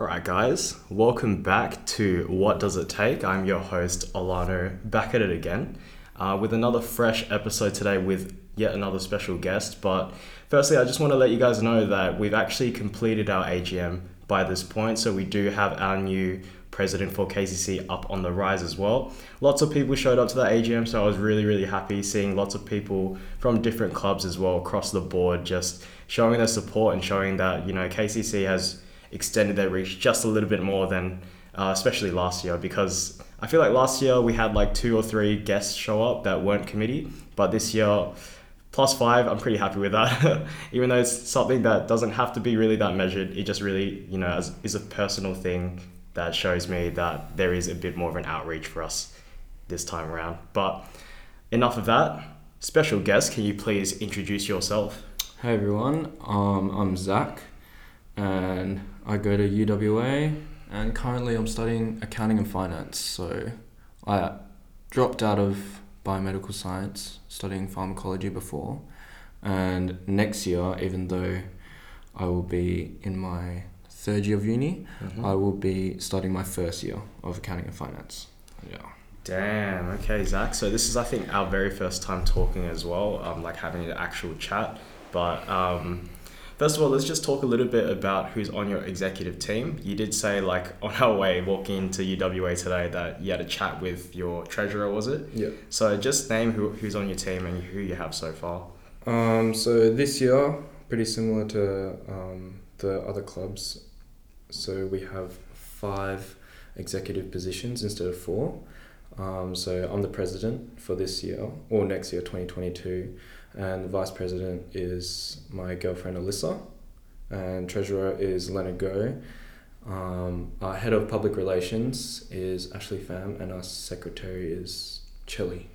All right, guys, welcome back to What Does It Take? I'm your host, Alano, back at it again uh, with another fresh episode today with yet another special guest. But firstly, I just want to let you guys know that we've actually completed our AGM by this point, so we do have our new president for KCC up on the rise as well. Lots of people showed up to that AGM, so I was really, really happy seeing lots of people from different clubs as well across the board just showing their support and showing that, you know, KCC has extended their reach just a little bit more than uh, especially last year because I feel like last year we had like two or three guests show up that weren't committee, but this year plus five, I'm pretty happy with that. Even though it's something that doesn't have to be really that measured, it just really, you know, is a personal thing that shows me that there is a bit more of an outreach for us this time around. But enough of that. Special guest, can you please introduce yourself? Hey everyone, um, I'm Zach and I go to UWA and currently I'm studying accounting and finance. So I dropped out of biomedical science, studying pharmacology before, and next year, even though I will be in my third year of uni, mm-hmm. I will be starting my first year of accounting and finance. Yeah. Damn. Okay, Zach. So this is, I think, our very first time talking as well. Um, like having an actual chat. But um, first of all, let's just talk a little bit about who's on your executive team. You did say, like, on our way walking into UWA today, that you had a chat with your treasurer. Was it? Yeah. So just name who, who's on your team and who you have so far. Um. So this year, pretty similar to um, the other clubs so we have five executive positions instead of four. Um, so I'm the president for this year or next year, 2022, and the vice president is my girlfriend Alyssa, and treasurer is Leonard Go. Um, our head of public relations is Ashley Pham, and our secretary is Chili.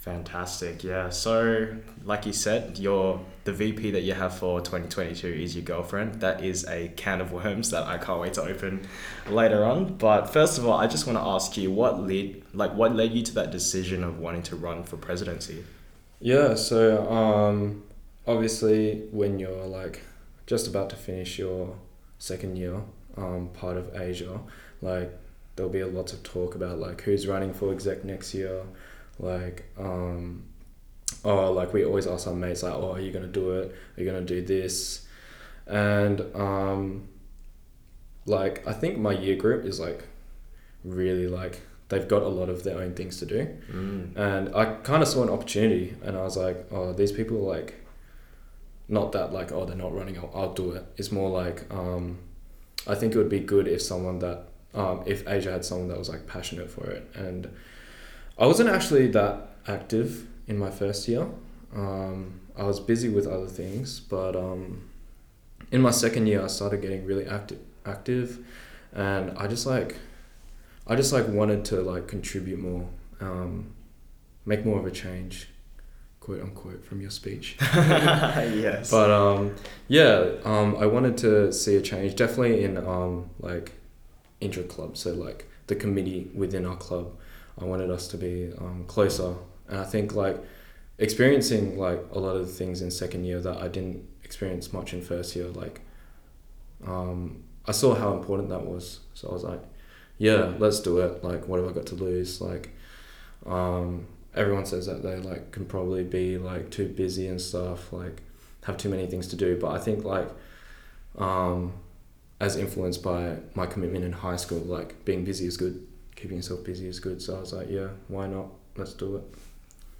Fantastic. Yeah. So, like you said, your the VP that you have for 2022 is your girlfriend. That is a can of worms that I can't wait to open later on. But first of all, I just want to ask you what led like what led you to that decision of wanting to run for presidency? Yeah, so um obviously when you're like just about to finish your second year um part of Asia, like there'll be a lot of talk about like who's running for exec next year like um oh like we always ask our mates like oh are you gonna do it? Are you gonna do this? And um like i think my year group is like really like they've got a lot of their own things to do mm. and i kind of saw an opportunity and i was like oh these people are like not that like oh they're not running I'll, I'll do it it's more like um i think it would be good if someone that um if asia had someone that was like passionate for it and I wasn't actually that active in my first year. Um, I was busy with other things, but um, in my second year, I started getting really active, active, and I just like, I just like wanted to like contribute more, um, make more of a change, quote unquote, from your speech. yes. But um, yeah, um, I wanted to see a change, definitely in um, like, intra club, so like the committee within our club I wanted us to be um, closer. And I think like experiencing like a lot of the things in second year that I didn't experience much in first year, like um, I saw how important that was. So I was like, yeah, let's do it. Like, what have I got to lose? Like, um, everyone says that they like can probably be like too busy and stuff, like have too many things to do. But I think like, um, as influenced by my commitment in high school, like being busy is good keeping yourself busy is good. So I was like, yeah, why not? Let's do it.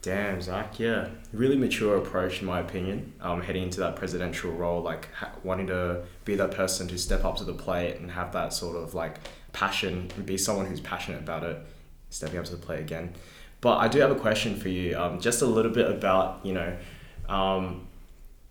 Damn, Zach, yeah. Really mature approach, in my opinion, um, heading into that presidential role, like ha- wanting to be that person to step up to the plate and have that sort of like passion and be someone who's passionate about it, stepping up to the plate again. But I do have a question for you, um, just a little bit about, you know, um,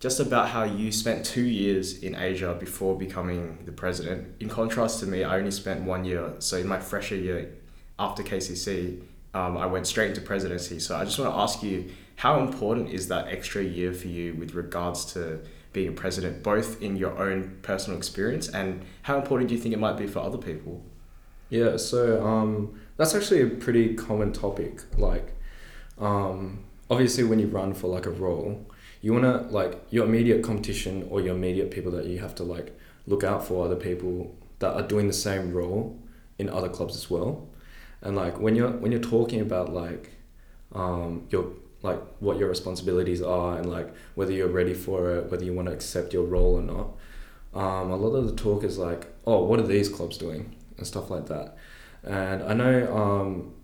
just about how you spent two years in Asia before becoming the president. In contrast to me, I only spent one year. So in my freshman year after KCC, um, I went straight into presidency. So I just want to ask you, how important is that extra year for you with regards to being a president, both in your own personal experience and how important do you think it might be for other people? Yeah, so um, that's actually a pretty common topic. Like, um, obviously, when you run for like a role, you want to like your immediate competition or your immediate people that you have to like look out for other people that are doing the same role in other clubs as well. And like when you're when you're talking about like um, your like what your responsibilities are and like whether you're ready for it, whether you want to accept your role or not. Um, a lot of the talk is like, oh, what are these clubs doing and stuff like that. And I know um,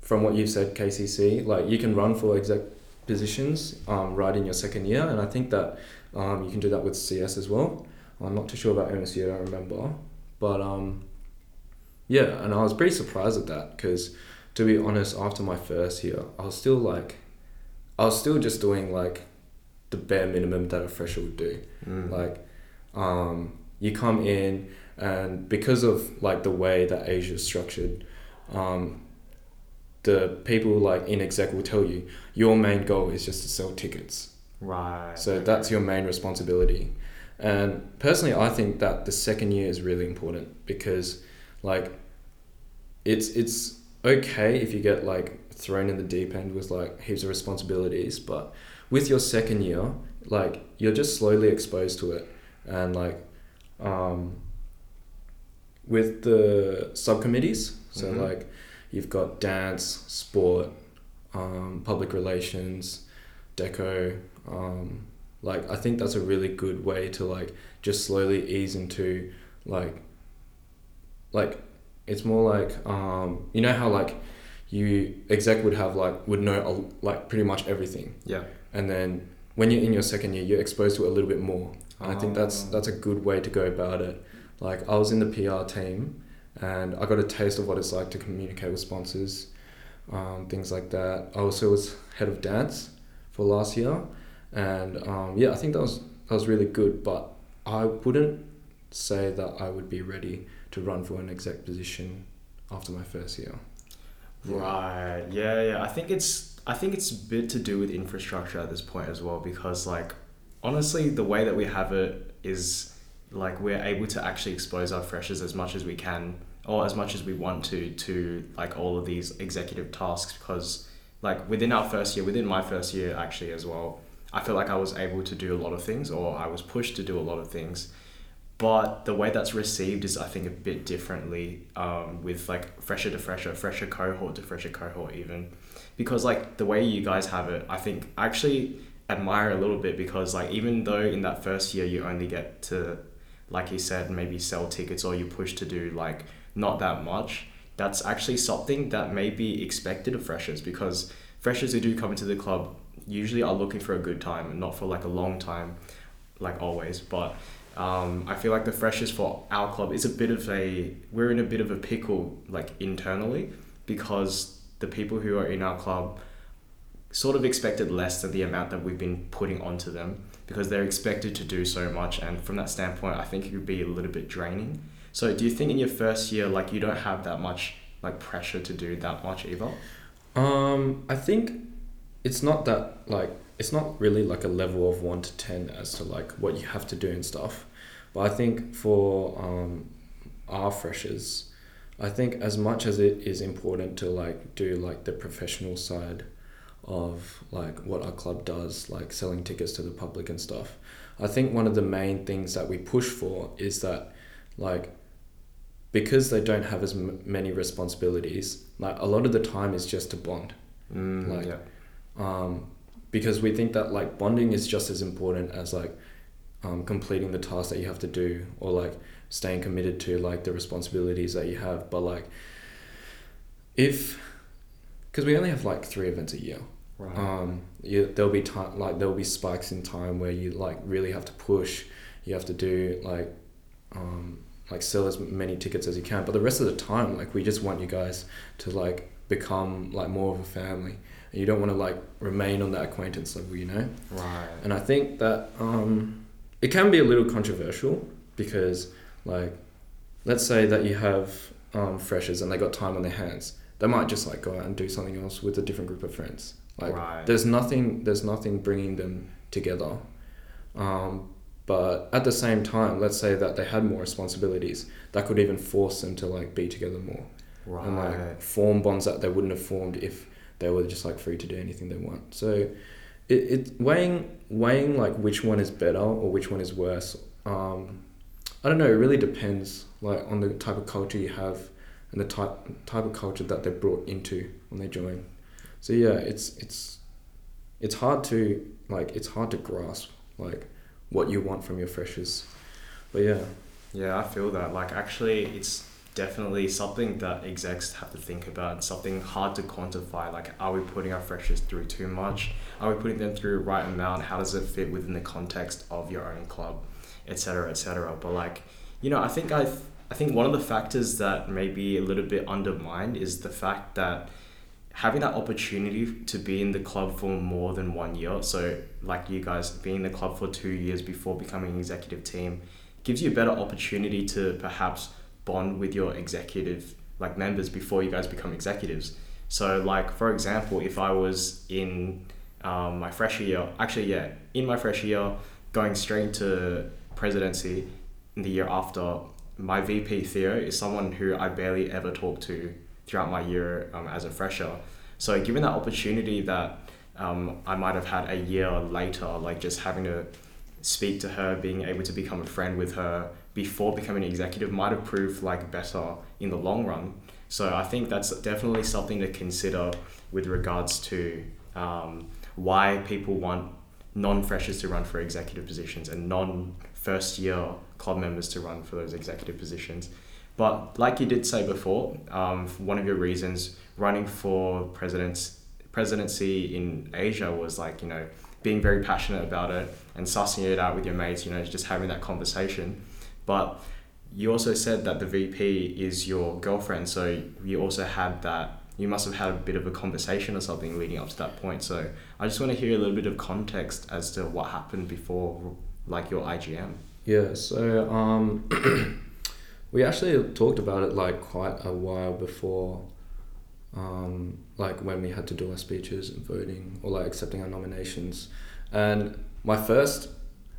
from what you've said, KCC, like you can run for exec positions um, right in your second year, and I think that um, you can do that with CS as well. I'm not too sure about MSU, I don't remember, but um, yeah, and I was pretty surprised at that because, to be honest, after my first year, I was still like, I was still just doing like the bare minimum that a fresher would do. Mm. Like, um, you come in, and because of like the way that Asia is structured, um, the people like in exec will tell you your main goal is just to sell tickets. right. So that's your main responsibility. And personally, I think that the second year is really important because, like, it's it's okay if you get like thrown in the deep end with like heaps of responsibilities, but with your second year, like you're just slowly exposed to it, and like, um, with the subcommittees, so Mhm. like, you've got dance, sport, um, public relations, deco, um, like I think that's a really good way to like just slowly ease into like like it's more like um, you know how like you exec would have like would know a, like pretty much everything Yeah. and then when you're in your second year you're exposed to it a little bit more and I think that's Oh. that's a good way to go about it like I was in the PR team and I got a taste of what it's like to communicate with sponsors um, things like that I also was head of dance for last year and um, yeah, I think that was that was really good. But I wouldn't say that I would be ready to run for an exec position after my first year. Right. Yeah, yeah. I think it's I think it's a bit to do with infrastructure at this point as well because like honestly the way that we have it is like we're able to actually expose our freshers as much as we can or as much as we want to to like all of these executive tasks because like within our first year within my first year actually as well I feel like I was able to do a lot of things or I was pushed to do a lot of things but the way that's received is I think a bit differently um, with like fresher to fresher, fresher cohort to fresher cohort even, because like the way you guys have it, I think I actually admire a little bit because like even though in that first year you only get to, like you said, maybe sell tickets or you push to do like not that much, that's actually something that may be expected of freshers because freshers who do come into the club usually are looking for a good time and not for like a long time, like always, but um, I feel like the freshers for our club is a bit of a we're in a bit of a pickle like internally because the people who are in our club sort of expected less than the amount that we've been putting onto them because they're expected to do so much and from that standpoint I think it could be a little bit draining. So do you think in your first year like you don't have that much like pressure to do that much either? Um, I think it's not that like it's not really like a level of one to ten as to like what you have to do and stuff. But I think for um, our freshers, I think as much as it is important to like do like the professional side of like what our club does, like selling tickets to the public and stuff. I think one of the main things that we push for is that like because they don't have as m- many responsibilities, like a lot of the time is just to bond Mm, Like- yeah. um, because we think that like bonding is just as important as like um, completing the tasks that you have to do or like staying committed to like the responsibilities that you have. But like if because we only have like three events a year. Right. um, you, there'll be time like there'll be spikes in time where you like really have to push. You have to do like um, like sell as many tickets as you can. But the rest of the time like we just want you guys to like become like more of a family and you don't want to like remain on that acquaintance level you know right. and I think that um, it can be a little controversial because, like, let's say that you have um, freshers and they got time on their hands. They might just like go out and do something else with a different group of friends. Like, right. there's nothing, there's nothing bringing them together. Um, but at the same time, let's say that they had more responsibilities that could even force them to like be together more right. and like form bonds that they wouldn't have formed if they were just like free to do anything they want. So it, it weighing weighing like which one is better or which one is worse. Um, I don't know. It really depends, like on the type of culture you have and the type type of culture that they're brought into when they join. So yeah, it's it's it's hard to like it's hard to grasp like what you want from your freshers. But yeah, Yeah, I feel that. Like, actually, it's definitely something that execs have to think about. Something hard to quantify. Like, are we putting our freshers through too much? Are we putting them through the right amount? How does it fit within the context of your own club, etc., etc. But like, you know, I think I, I think one of the factors that may be a little bit undermined is the fact that having that opportunity to be in the club for more than one year. So, like you guys being in the club for two years before becoming executive team gives you a better opportunity to perhaps bond with your executive like members before you guys become executives. So like for example, if I was in um, my freshman year, actually yeah, in my freshman year, going straight to presidency in the year after, my VP Theo is someone who I barely ever talked to throughout my year um, as a fresher. So given that opportunity that um, I might have had a year later, like just having to speak to her, being able to become a friend with her before becoming an executive might have proved like better in the long run. So I think that's definitely something to consider with regards to um, why people want non-freshers to run for executive positions and non-first year club members to run for those executive positions. But like you did say before, um, one of your reasons running for presidents presidency in Asia was like you know being very passionate about it and sussing it out with your mates, you know, just having that conversation. But you also said that the VP is your girlfriend, so you also had that. You must have had a bit of a conversation or something leading up to that point. So I just want to hear a little bit of context as to what happened before, like your IGM. yeah. So um, we actually talked about it like quite a while before, um, like when we had to do our speeches and voting or like accepting our nominations, and my first,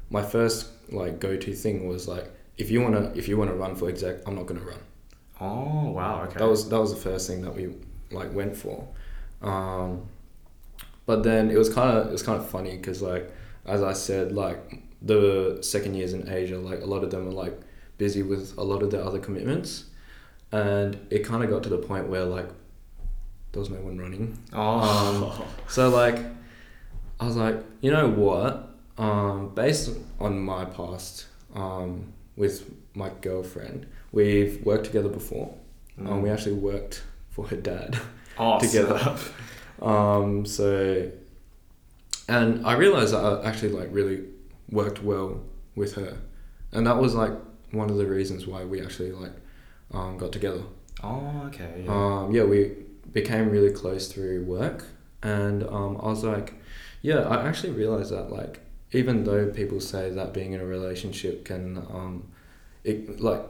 my first like go to thing was like if you wanna if you wanna run for exec, I'm not gonna run. Oh wow! Okay. That was that was the first thing that we like went for, um, but then it was kind of it was kind of funny because like as I said like the second years in Asia like a lot of them were like busy with a lot of their other commitments, and it kind of got to the point where like there was no one running. oh. So like I was like you know what um, based on my past um, with my girlfriend we've worked together before. and we actually worked for her dad. oh, together. Um, so, and I realized that I actually like really worked well with her, and that was like one of the reasons why we actually like um, got together. Oh, okay. Yeah. Um, yeah, we became really close through work, and um, I was like, yeah, I actually realized that like even though people say that being in a relationship can, um, it like,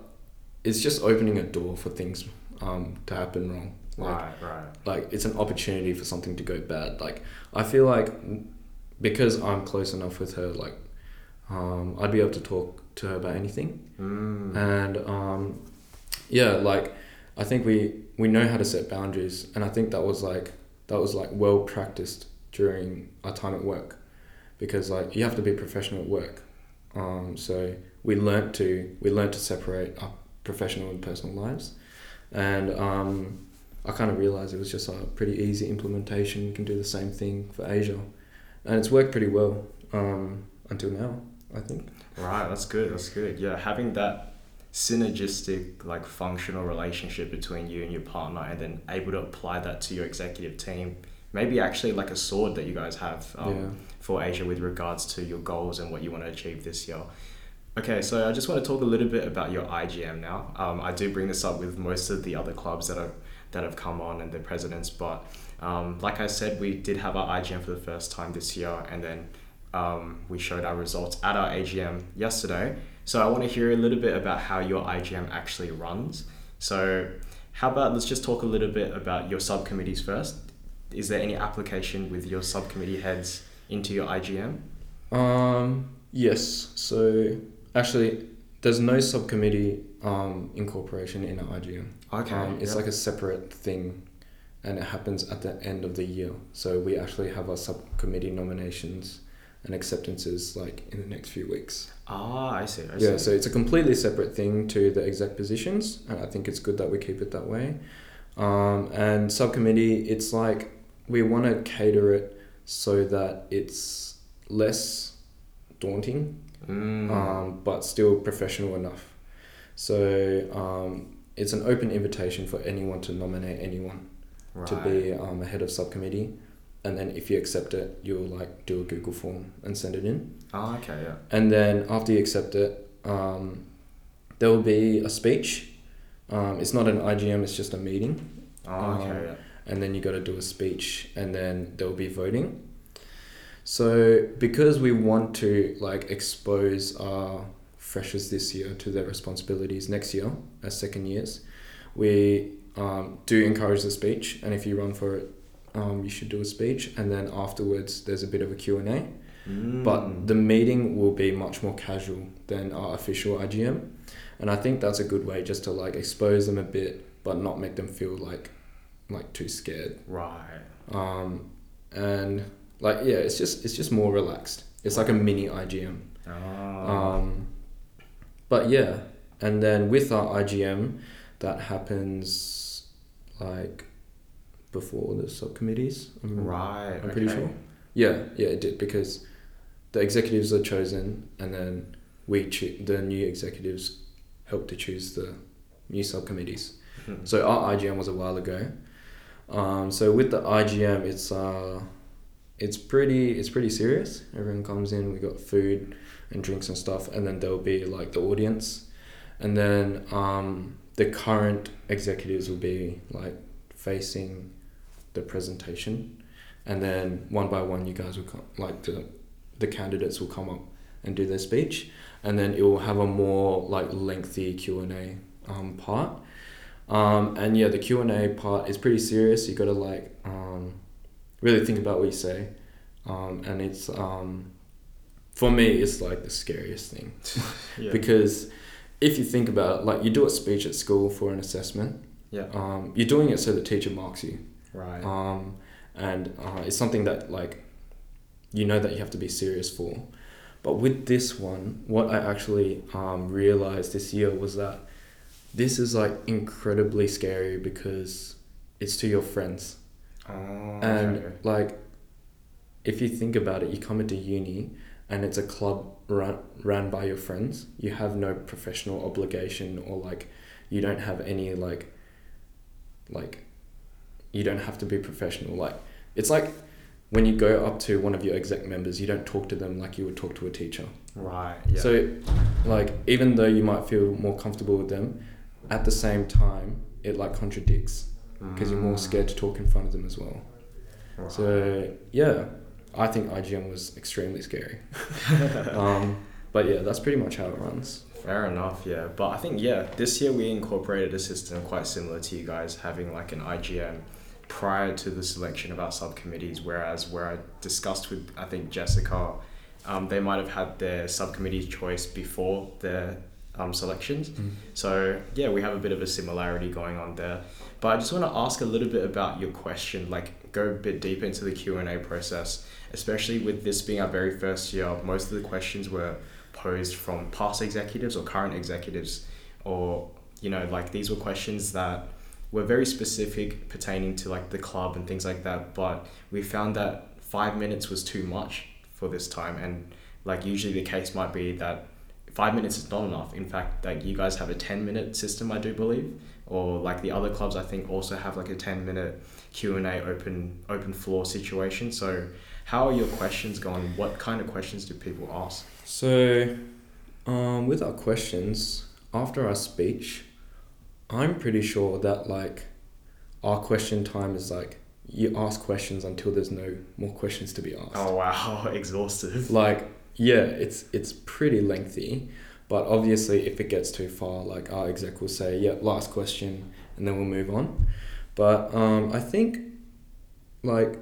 it's just opening a door for things um, to happen wrong. Like, right, right. like it's an opportunity for something to go bad like i feel like because i'm close enough with her like um, i'd be able to talk to her about anything Mm. and um, yeah like i think we we know how to set boundaries and i think that was like that was like well practiced during our time at work because like you have to be professional at work um, so we learnt to we learnt to separate our professional and personal lives and um, I kind of realized it was just a pretty easy implementation. You can do the same thing for Asia, and it's worked pretty well um, until now. I think. Right, that's good. That's good. Yeah, having that synergistic, like functional relationship between you and your partner, and then able to apply that to your executive team. Maybe actually like a sword that you guys have um, Yeah. For Asia with regards to your goals and what you want to achieve this year. Okay, so I just want to talk a little bit about your IGM now. Um, I do bring this up with most of the other clubs that have that have come on and their presidents, but um, like I said, we did have our IGM for the first time this year, and then um, we showed our results at our AGM yesterday. So I want to hear a little bit about how your IGM actually runs. So how about let's just talk a little bit about your subcommittees first. Is there any application with your subcommittee heads into your IGM? Um, yes. So actually, there's no subcommittee um, incorporation in our IGM. Okay, Um, it's yeah. like a separate thing, and it happens at the end of the year. So we actually have our subcommittee nominations, and acceptances like in the next few weeks. Ah, I see. I Yeah, see. so it's a completely separate thing to the exec positions, and I think it's good that we keep it that way. Um, and subcommittee, it's like we want to cater it so that it's less daunting, Mm. um, but still professional enough. So um, it's an open invitation for anyone to nominate anyone right. to be um, a head of subcommittee, and then if you accept it, you'll like do a Google form and send it in. Ah, okay, yeah. And then after you accept it, um, there will be a speech. Um, it's not an IGM, it's just a meeting. Ah, okay, Um, yeah. And then you got to do a speech, and then there will be voting. So because we want to like expose our freshers this year to their responsibilities next year as second years, we um, do encourage the speech. And if you run for it, um, you should do a speech. And then afterwards, there's a bit of a Q and A Mm. but the meeting will be much more casual than our official IGM, and I think that's a good way just to like expose them a bit, but not make them feel like like too scared. right. Um, and like yeah, it's just it's just more relaxed. It's like a mini IGM. Ah. Um, but yeah, and then with our IGM, that happens like before the subcommittees. I'm- right. I'm pretty okay. sure. Yeah, yeah, it did because the executives are chosen, and then we choo- the new executives help to choose the new subcommittees. Mhm. So our IGM was a while ago. Um, so with the IGM, it's uh, it's pretty it's pretty serious. Everyone comes in. We got food and drinks and stuff, and then there'll be like the audience, and then um, the current executives will be like facing the presentation, and then one by one, you guys will come like the the candidates will come up and do their speech, and then it will have a more like lengthy Q and A um, part. Um, and yeah, the Q and A part is pretty serious. You got to like um, really think about what you say, um, and it's um, for me, it's like the scariest thing Yeah. because if you think about it, like you do a speech at school for an assessment, yeah. um, you're doing it so the teacher marks you, Right. um, and uh, it's something that like you know that you have to be serious for. But with this one, what I actually um, realized this year was that this is like incredibly scary because it's to your friends. oh, And okay. like, if you think about it, you come into uni and it's a club run, ran by your friends. You have no professional obligation or like, you don't have any like, like, you don't have to be professional. Like, it's like when you go up to one of your exec members, you don't talk to them like you would talk to a teacher. Right. Yeah. So, like, even though you might feel more comfortable with them, at the same time, it like contradicts because you're more scared to talk in front of them as well. Right. So yeah, I think IGM was extremely scary. um, but yeah, that's pretty much how it runs. Fair enough, yeah. But I think yeah, this year we incorporated a system quite similar to you guys having like an IGM prior to the selection of our subcommittees. Whereas where I discussed with I think Jessica, um, they might have had their subcommittee choice before their um, selections. So yeah, we have a bit of a similarity going on there. But I just want to ask a little bit about your question, like go a bit deeper into the Q and A process, especially with this being our very first year. Most of the questions were posed from past executives or current executives, or you know, like these were questions that were very specific pertaining to like the club and things like that. But we found that five minutes was too much for this time, and like usually the case might be that five minutes is not enough. In fact, like you guys have a ten minute system, I do believe, or like the other clubs, I think also have like a ten minute Q and A open open floor situation. So, how are your questions going? What kind of questions do people ask? So, um, with our questions after our speech, I'm pretty sure that like our question time is like you ask questions until there's no more questions to be asked. Oh wow, exhaustive. like yeah it's it's pretty lengthy but obviously if it gets too far like our exec will say yeah last question and then we'll move on. But um, i think like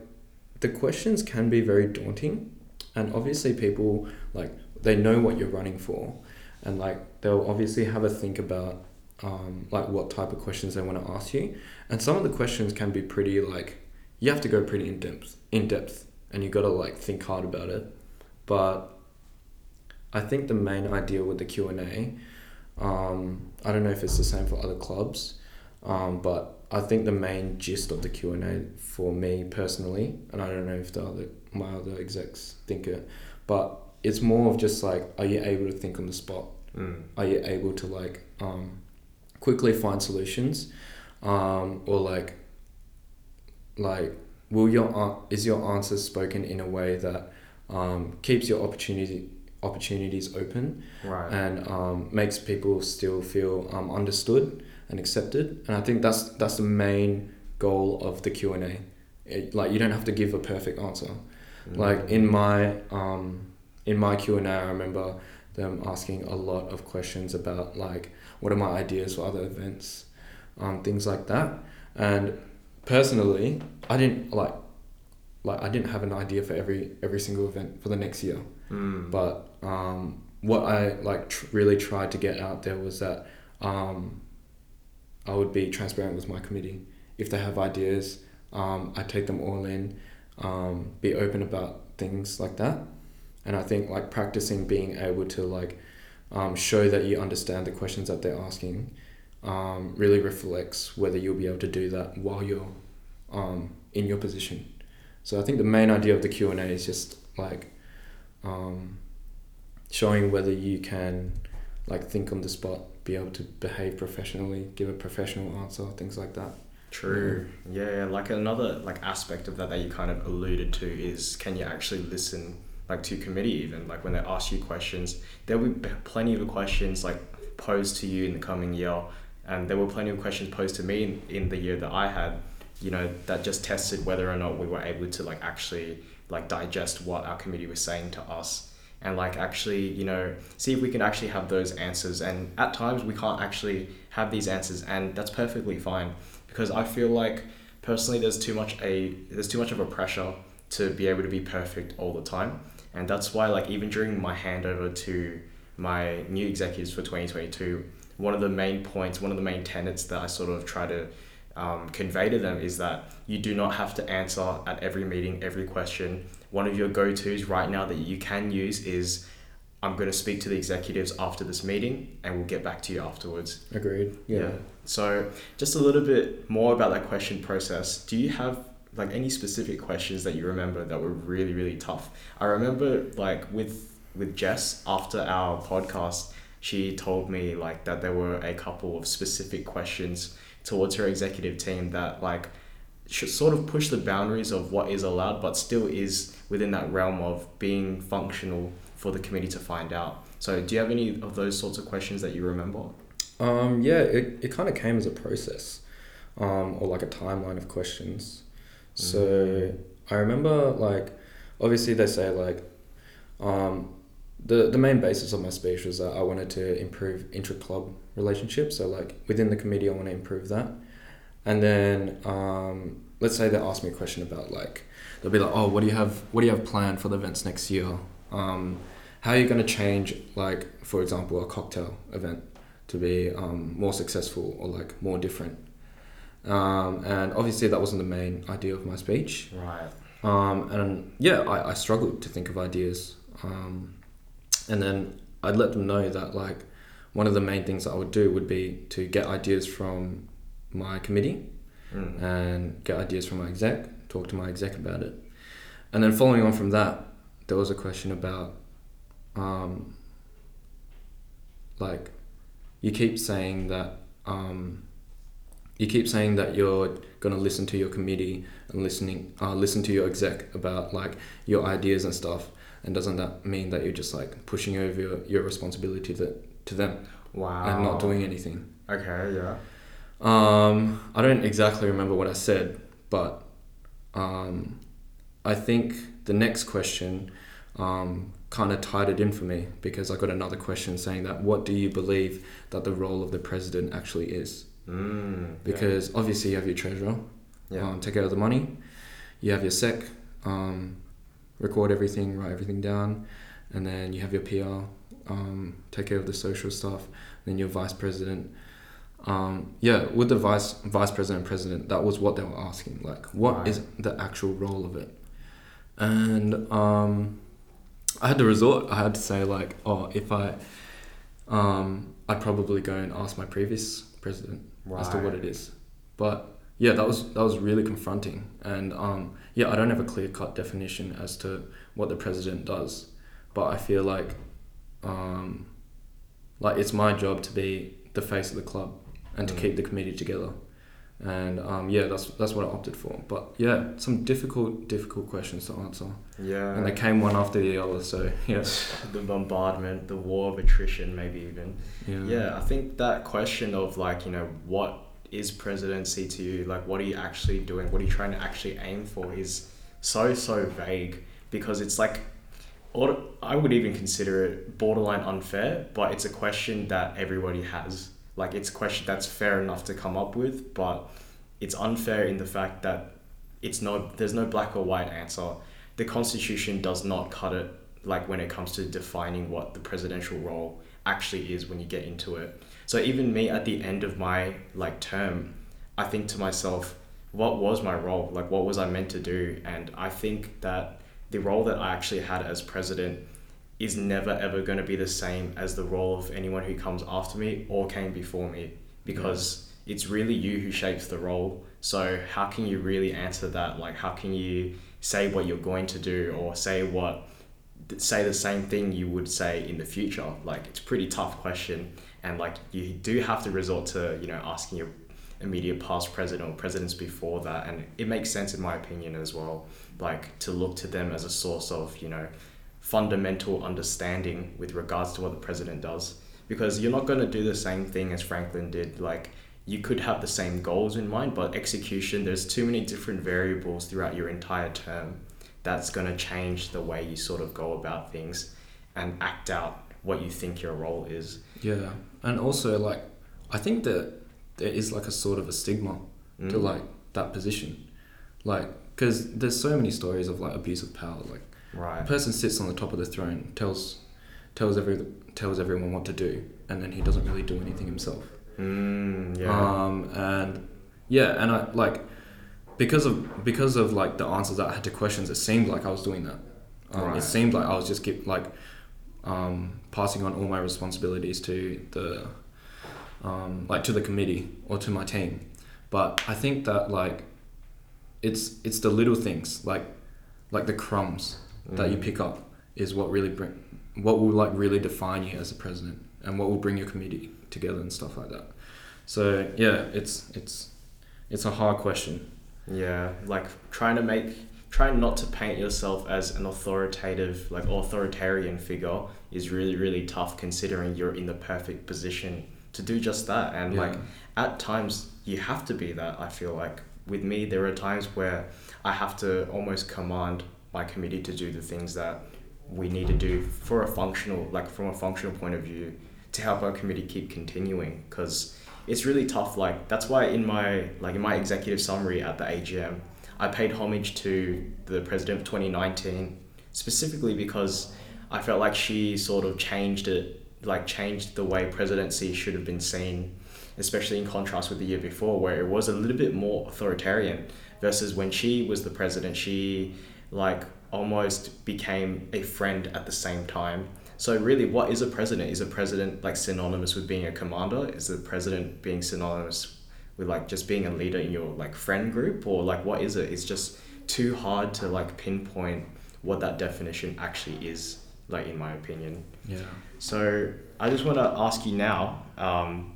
the questions can be very daunting and obviously people like they know what you're running for and like they'll obviously have a think about um, like what type of questions they want to ask you. And some of the questions can be pretty like you have to go pretty in depth in depth and you got to like think hard about it. But I think the main idea with the Q and A, um, I don't know if it's the same for other clubs, um, but I think the main gist of the Q and A for me personally, and I don't know if the other my other execs think it, but it's more of just like, are you able to think on the spot? Mm. Are you able to like um, quickly find solutions, um, or like like will your is your answer spoken in a way that um, keeps your opportunity opportunities open Right. and um, makes people still feel um, understood and accepted. And I think that's that's the main goal of the Q and A. Like you don't have to give a perfect answer. Mm. Like in my um, in my Q and A, I remember them asking a lot of questions about like what are my ideas for other events, um, things like that. And personally, I didn't like like I didn't have an idea for every every single event for the next year. Mm. But um, what I like tr- really tried to get out there was that um, I would be transparent with my committee. If they have ideas, um, I take them all in. Um, be open about things like that, and I think like practicing being able to like um, show that you understand the questions that they're asking um, really reflects whether you'll be able to do that while you're um, in your position. So I think the main idea of the Q and A is just like um, showing whether you can like think on the spot, be able to behave professionally, give a professional answer, things like that. True. Yeah, yeah, like another like aspect of that that you kind of alluded to is can you actually listen like to committee even? Like when they ask you questions there will be plenty of questions like posed to you in the coming year. And there were plenty of questions posed to me in, in the year that I had you know that just tested whether or not we were able to like actually like digest what our committee was saying to us and like actually you know see if we can actually have those answers. And at times we can't actually have these answers and that's perfectly fine. Because I feel like personally there's too much a there's too much of a pressure to be able to be perfect all the time. And that's why like even during my handover to my new executives for 2022 one of the main points one of the main tenets that I sort of try to um, convey to them is that you do not have to answer at every meeting every question one of your go-to's right now that you can use is I'm going to speak to the executives after this meeting and we'll get back to you afterwards Agreed. Yeah. so, just a little bit more about that question process. Do you have like any specific questions that you remember that were really really tough? I remember like with with Jess after our podcast, she told me like that there were a couple of specific questions towards her executive team that like should sort of push the boundaries of what is allowed but still is within that realm of being functional for the committee to find out. So, do you have any of those sorts of questions that you remember? Um, yeah, it, it kind of came as a process, um, or like a timeline of questions. So I remember like, obviously they say like, um, the the main basis of my speech was that I wanted to improve intra club relationships. So like within the committee, I want to improve that. And then um, let's say they ask me a question about like, they'll be like, oh, what do you have? What do you have planned for the events next year? Um, how are you going to change like, for example, a cocktail event? to be um, more successful or like more different. Um, and obviously that wasn't the main idea of my speech. Right. Um, and yeah, I, I struggled to think of ideas. Um, and then I'd let them know that like one of the main things that I would do would be to get ideas from my committee Mm. and get ideas from my exec, talk to my exec about it. And then following on from that, there was a question about um, like you keep saying that um, you keep saying that you're gonna listen to your committee and listening uh, listen to your exec about like your ideas and stuff and doesn't that mean that you're just like pushing over your, your responsibility to, to them Wow. and not doing anything Okay, yeah. um, I don't exactly remember what I said, but um, I think the next question um, kind of tied it in for me because I got another question saying that what do you believe that the role of the president actually is? Mm, Because obviously you have your treasurer, yeah. um, take care of the money. You have your sec, um, record everything, write everything down, and then you have your PR, um, take care of the social stuff. Then your vice president. Um, yeah, with the vice vice president and president, that was what they were asking. Like, what is Right. the actual role of it? And um, I had to resort. I had to say like, oh, if I, um, I'd probably go and ask my previous president as to what it is. But yeah, that was that was really confronting, and um, yeah, I don't have a clear cut definition as to what the president does, but I feel like, um, like it's my job to be the face of the club and to Mm. keep the committee together, and um, yeah, that's that's what I opted for. But yeah, some difficult difficult questions to answer, Yeah. and they came one after the other. So yeah, the bombardment, the war of attrition, maybe even. yeah, Yeah, I think that question of like, you know, what is presidency to you? Like, what are you actually doing? What are you trying to actually aim for? Is so so vague because it's like, or I would even consider it borderline unfair. But it's a question that everybody has. Like, it's a question that's fair enough to come up with, but it's unfair in the fact that it's no there's no black or white answer. The Constitution does not cut it like when it comes to defining what the presidential role actually is when you get into it. So even me at the end of my like term, I think to myself, what was my role? Like what was I meant to do? And I think that the role that I actually had as president is never ever going to be the same as the role of anyone who comes after me or came before me because it's really you who shapes the role. So how can you really answer that? Like how can you say what you're going to do or say what say the same thing you would say in the future like it's pretty tough question and like you do have to resort to you know asking your immediate past president or presidents before that and it makes sense in my opinion as well like to look to them as a source of you know fundamental understanding with regards to what the president does because you're not going to do the same thing as franklin did like you could have the same goals in mind but execution there's too many different variables throughout your entire term that's going to change the way you sort of go about things and act out what you think your role is. Yeah, and also like I think that there is like a sort of a stigma to Mm. like that position, like because there's so many stories of like abuse of power. Like a right. person sits on the top of the throne, tells tells every tells everyone what to do, and then he doesn't really do anything himself. Mm, yeah. Um, and yeah, and I like because of because of like the answers that I had to questions, it seemed like I was doing that. Um, Right. It seemed like I was just give, like um, passing on all my responsibilities to the um, like to the committee or to my team. But I think that like it's it's the little things like like the crumbs that you Mm. pick up is what really bring what will like really define you as a president and what will bring your committee together and stuff like that. So yeah, it's it's it's a hard question. Yeah, like trying to make, trying not to paint yourself as an authoritative, like authoritarian figure is really, really tough considering you're in the perfect position to do just that. And like at times you have to be that, I feel like. With me, there are times where I have to almost command my committee to do the things that we need to do for a functional, like from a functional point of view, to help our committee keep continuing. Because it's really tough. Like that's why in my like in my executive summary at the AGM, I paid homage to the president of 2019 specifically because I felt like she sort of changed it, like changed the way presidency should have been seen, especially in contrast with the year before where it was a little bit more authoritarian versus when she was the president, she like almost became a friend at the same time. So really, what is a president? Is a president like synonymous with being a commander? Is the president being synonymous with like just being a leader in your like friend group, or like what is it? It's just too hard to like pinpoint what that definition actually is. Like in my opinion. Yeah. So I just want to ask you now. Um,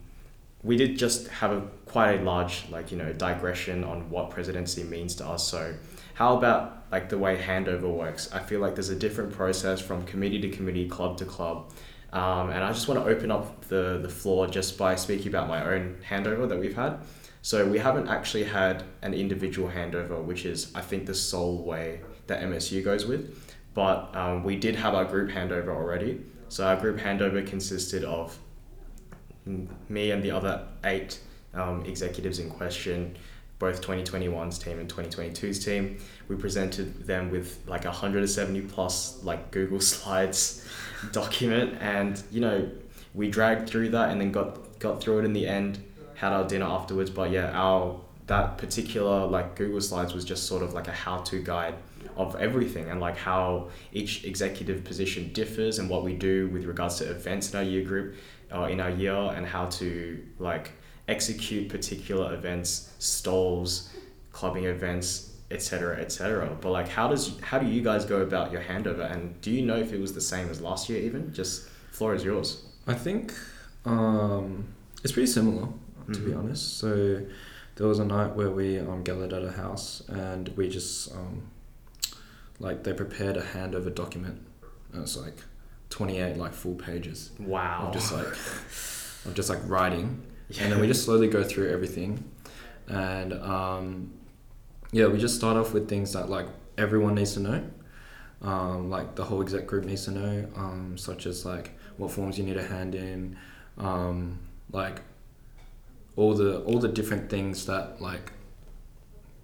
we did just have a quite a large like you know digression on what presidency means to us. So how about like the way handover works? I feel like there's a different process from committee to committee, club to club. Um, and I just want to open up the, the floor just by speaking about my own handover that we've had. So we haven't actually had an individual handover, which is I think the sole way that MSU goes with. But um, we did have our group handover already. So our group handover consisted of me and the other eight um, executives in question, both 2021's team and 2022's team. We presented them with like a 170 plus like Google Slides document, and you know we dragged through that and then got got through it in the end. Had our dinner afterwards, but yeah, our that particular like Google Slides was just sort of like a how-to guide of everything and like how each executive position differs and what we do with regards to events in our year group uh, in our year and how to like execute particular events stalls clubbing events etc etc but like how does how do you guys go about your handover and do you know if it was the same as last year even just floor is yours I think um, it's pretty similar, to be Mhm. honest. So there was a night where we um, gathered at a house and we just um, like they prepared a handover document. And it's like twenty eight like full pages wow of just like of just like writing, yeah. and then we just slowly go through everything, and um, yeah, we just start off with things that like everyone needs to know. Um, like the whole exec group needs to know, um, such as like what forms you need to hand in, um, like all the all the different things that like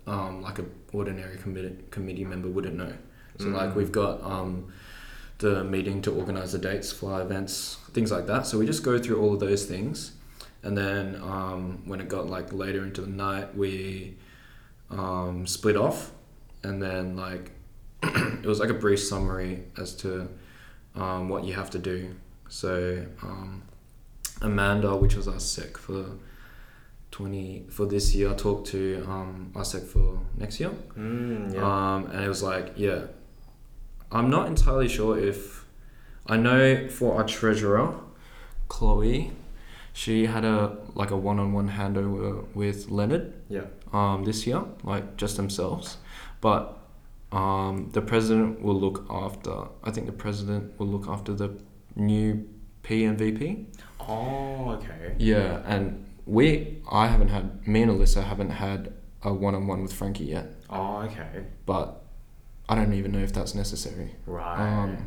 um, like a ordinary committee committee member wouldn't know. So like Mm. we've got um, the meeting to organize the dates for our events, things like that. So we just go through all of those things, and then um, when it got like later into the night, we um, split off, and then like it was like a brief summary as to um, what you have to do. So um, Amanda, which was our sec for twenty for this year, I talked to um, our sec for next year. Mm, yeah. Um, and it was like, yeah, I'm not entirely sure if I know for our treasurer, Chloe, she had a like a one-on-one handover with Leonard yeah um, this year, like just themselves, but um, the president will look after. I think the president will look after the new P and VP. oh okay Yeah, and we, I haven't had me and Alyssa haven't had a one-on-one with Frankie yet oh okay but I don't even know if that's necessary. right Um,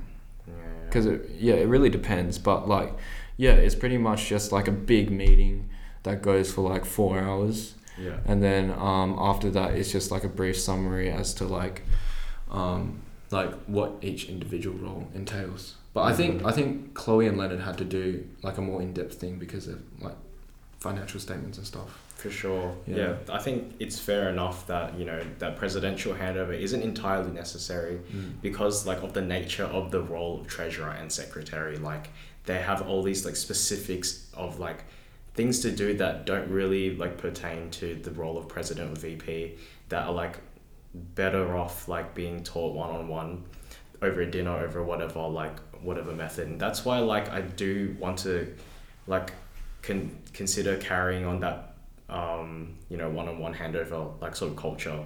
yeah Because it, yeah, it really depends. But like, yeah, it's pretty much just like a big meeting that goes for like four hours, yeah and then um, after that, it's just like a brief summary as to like, um, like what each individual role entails. But I think Mhm. I think Chloe and Leonard had to do like a more in depth thing because of like financial statements and stuff. For sure. Yeah. Yeah. I think it's fair enough that, you know, that presidential handover isn't entirely necessary because like of the nature of the role of treasurer and secretary. Like they have all these like specifics of like things to do that don't really like pertain to the role of president or VP that are like better off like being taught one on one over a dinner over whatever like whatever method. And that's why like I do want to like con- consider carrying on that um, you know one-on-one handover like sort of culture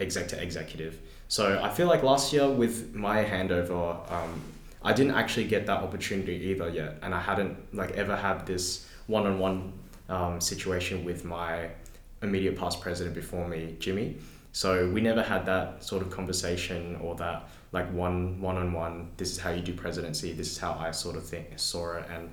exec to executive. So i feel like last year with my handover um, i didn't actually get that opportunity either yet and i hadn't like ever had this one-on-one um, situation with my immediate past president before me jimmy so we never had that sort of conversation or that like one one-on-one this is how you do presidency this is how i sort of think saw it and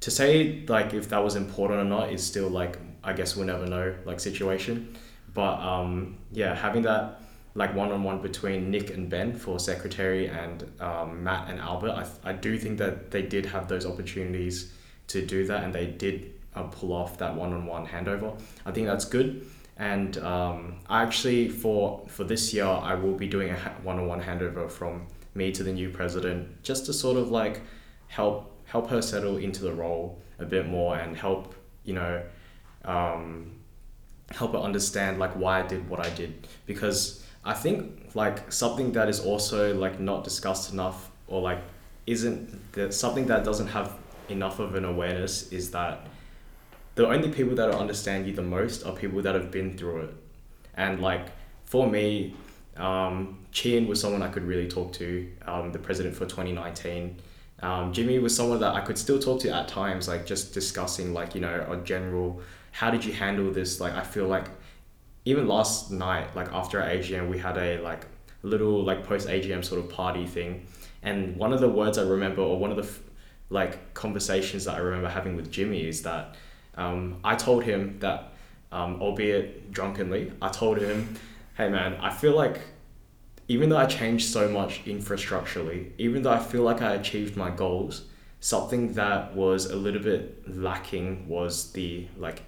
to say like if that was important or not is still like I guess we'll never know like situation. But um, yeah, having that like one on one between Nick and Ben for secretary and um, Matt and Albert, I, I do think that they did have those opportunities to do that and they did uh, pull off that one on one handover. I think that's good. And um, I actually for for this year I will be doing a one on one handover from me to the new president just to sort of like help help her settle into the role a bit more and help you know um, help her understand like why I did what I did because I think like something that is also like not discussed enough or like isn't that something that doesn't have enough of an awareness is that the only people that understand you the most are people that have been through it and like for me um, Chien was someone I could really talk to um, the president for 2019 um, Jimmy was someone that I could still talk to at times, like just discussing, like, you know, a general, how did you handle this? Like, I feel like even last night, like after our AGM, we had a like little like post AGM sort of party thing. And one of the words I remember, or one of the like conversations that I remember having with Jimmy is that um, I told him that, um, albeit drunkenly, I told him, hey man, I feel like even though I changed so much infrastructurally, even though I feel like I achieved my goals, something that was a little bit lacking was the like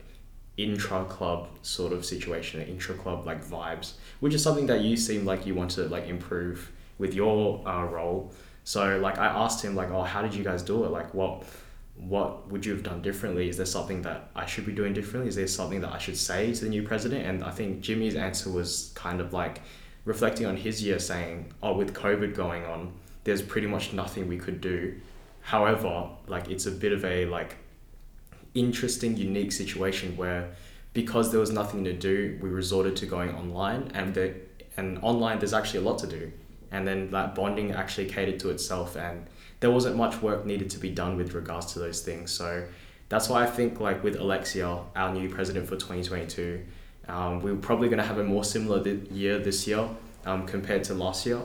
intra club sort of situation, intra club like vibes, which is something that you seem like you want to like improve with your uh, role. So like I asked him like, oh, how did you guys do it? Like what what would you have done differently? Is there something that I should be doing differently? Is there something that I should say to the new president? And I think Jimmy's answer was kind of like reflecting on his year, saying, oh, with COVID going on, there's pretty much nothing we could do. However, like it's a bit of a like interesting, unique situation where because there was nothing to do, we resorted to going online, and the and online there's actually a lot to do, and then that bonding actually catered to itself, and there wasn't much work needed to be done with regards to those things. So that's why I think like with Alexia, our new president for twenty twenty two. Um, we're probably going to have a more similar th- year this year um, compared to last year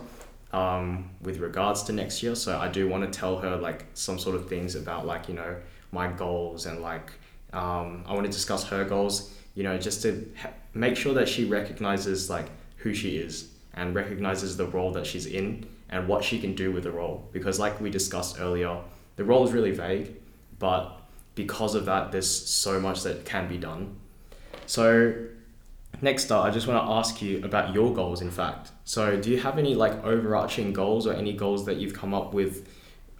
um, with regards to next year. So I do want to tell her like some sort of things about like you know my goals and like um, I want to discuss her goals. You know, just to ha- make sure that she recognizes like who she is and recognizes the role that she's in and what she can do with the role. Because like we discussed earlier, the role is really vague, but because of that, there's so much that can be done. So next up, I just want to ask you about your goals. In fact, so do you have any like overarching goals or any goals that you've come up with?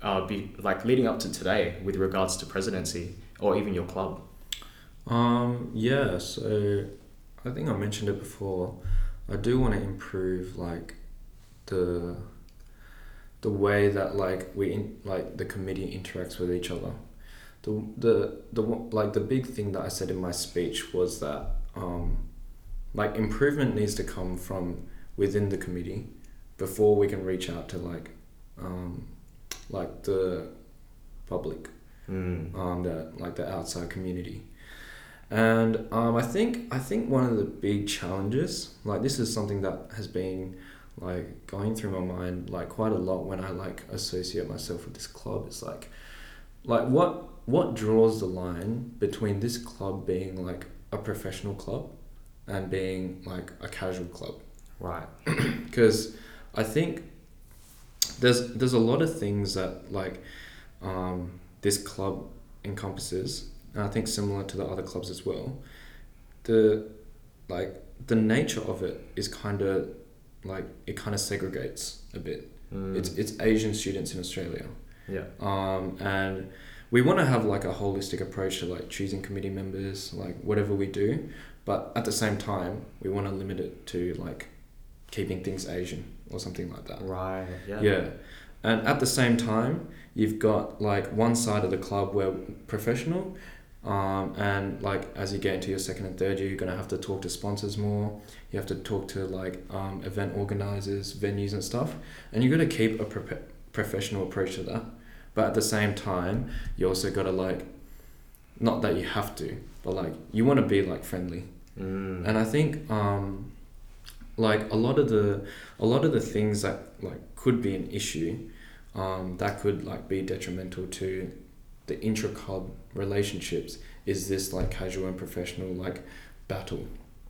Uh, be like leading up to today with regards to presidency or even your club? Um, yeah, so I think I mentioned it before. I do want to improve like the the way that like we in, like the committee interacts with each other. The the the like the big thing that I said in my speech was that um, like improvement needs to come from within the committee before we can reach out to like um, like the public, mm. um, the like the outside community. And um, I think I think one of the big challenges, like this is something that has been like going through my mind like quite a lot when I like associate myself with this club. It's like, like what what draws the line between this club being like a professional club and being like a casual club, right? Because I think there's there's a lot of things that like um, this club encompasses, and I think similar to the other clubs as well. The like the nature of it is kind of like it kind of segregates a bit. Mm. It's it's Asian students in Australia. Yeah. Um, and we want to have like a holistic approach to like choosing committee members, like whatever we do, but at the same time, we want to limit it to like keeping things Asian or something like that. Right. Yeah. Yeah. And at the same time, you've got like one side of the club where professional, um, and like as you get into your second and third year, you're gonna have to talk to sponsors more. You have to talk to like um, event organizers, venues, and stuff. And you got to keep a pro- professional approach to that. But at the same time, you also got to like, not that you have to, but like you want to be like friendly. Mm. And I think um, like a lot of the a lot of the things that like could be an issue um, that could like be detrimental to the intra club relationships is this like casual and professional like battle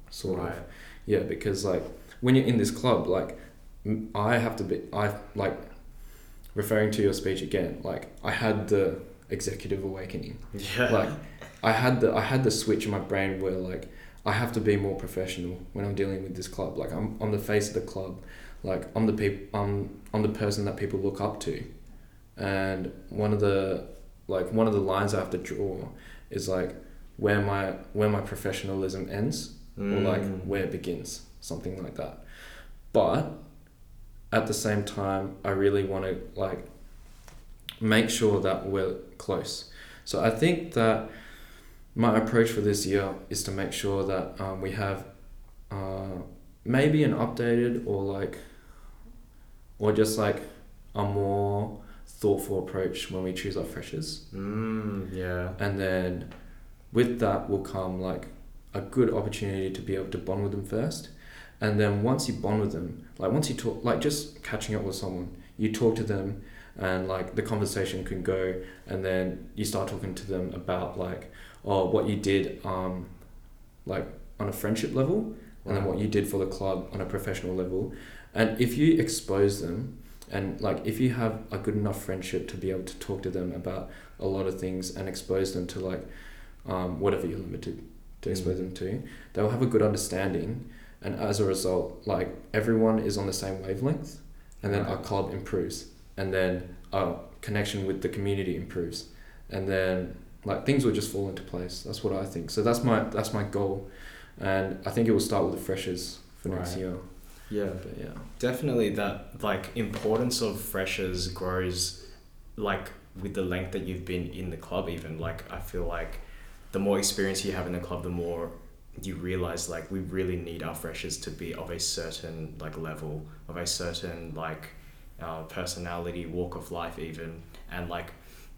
sort right. of yeah because like when you're in this club like I have to be I like referring to your speech again like I had the executive awakening Yeah. like I had the I had the switch in my brain where like I have to be more professional when I'm dealing with this club. Like I'm I'm the face of the club. Like I'm the people I'm I'm the person that people look up to. And one of the like one of the lines I have to draw is like where my where my professionalism ends or like Mm. where it begins, something like that. But at the same time, I really want to like make sure that we're close. So I think that my approach for this year is to make sure that um, we have uh, maybe an updated or like or just like a more thoughtful approach when we choose our freshers Mm, yeah. and then with that will come like a good opportunity to be able to bond with them first and then once you bond with them like once you talk like just catching up with someone you talk to them and like the conversation can go and then you start talking to them about like oh what you did um like on a friendship level and then what you did for the club on a professional level. And if you expose them and like if you have a good enough friendship to be able to talk to them about a lot of things and expose them to like um, whatever you're limited to expose Mm. them to, they'll have a good understanding, and as a result, like everyone is on the same wavelength, and then our club improves, and then our connection with the community improves, and then like things will just fall into place. That's what I think. So that's my that's my goal, and I think it will start with the freshers for next year. Yeah. But yeah. Definitely that like importance of freshers grows like with the length that you've been in the club even like I feel like the more experience you have in the club the more you realize like we really need our freshers to be of a certain like level of a certain like uh, personality walk of life even and like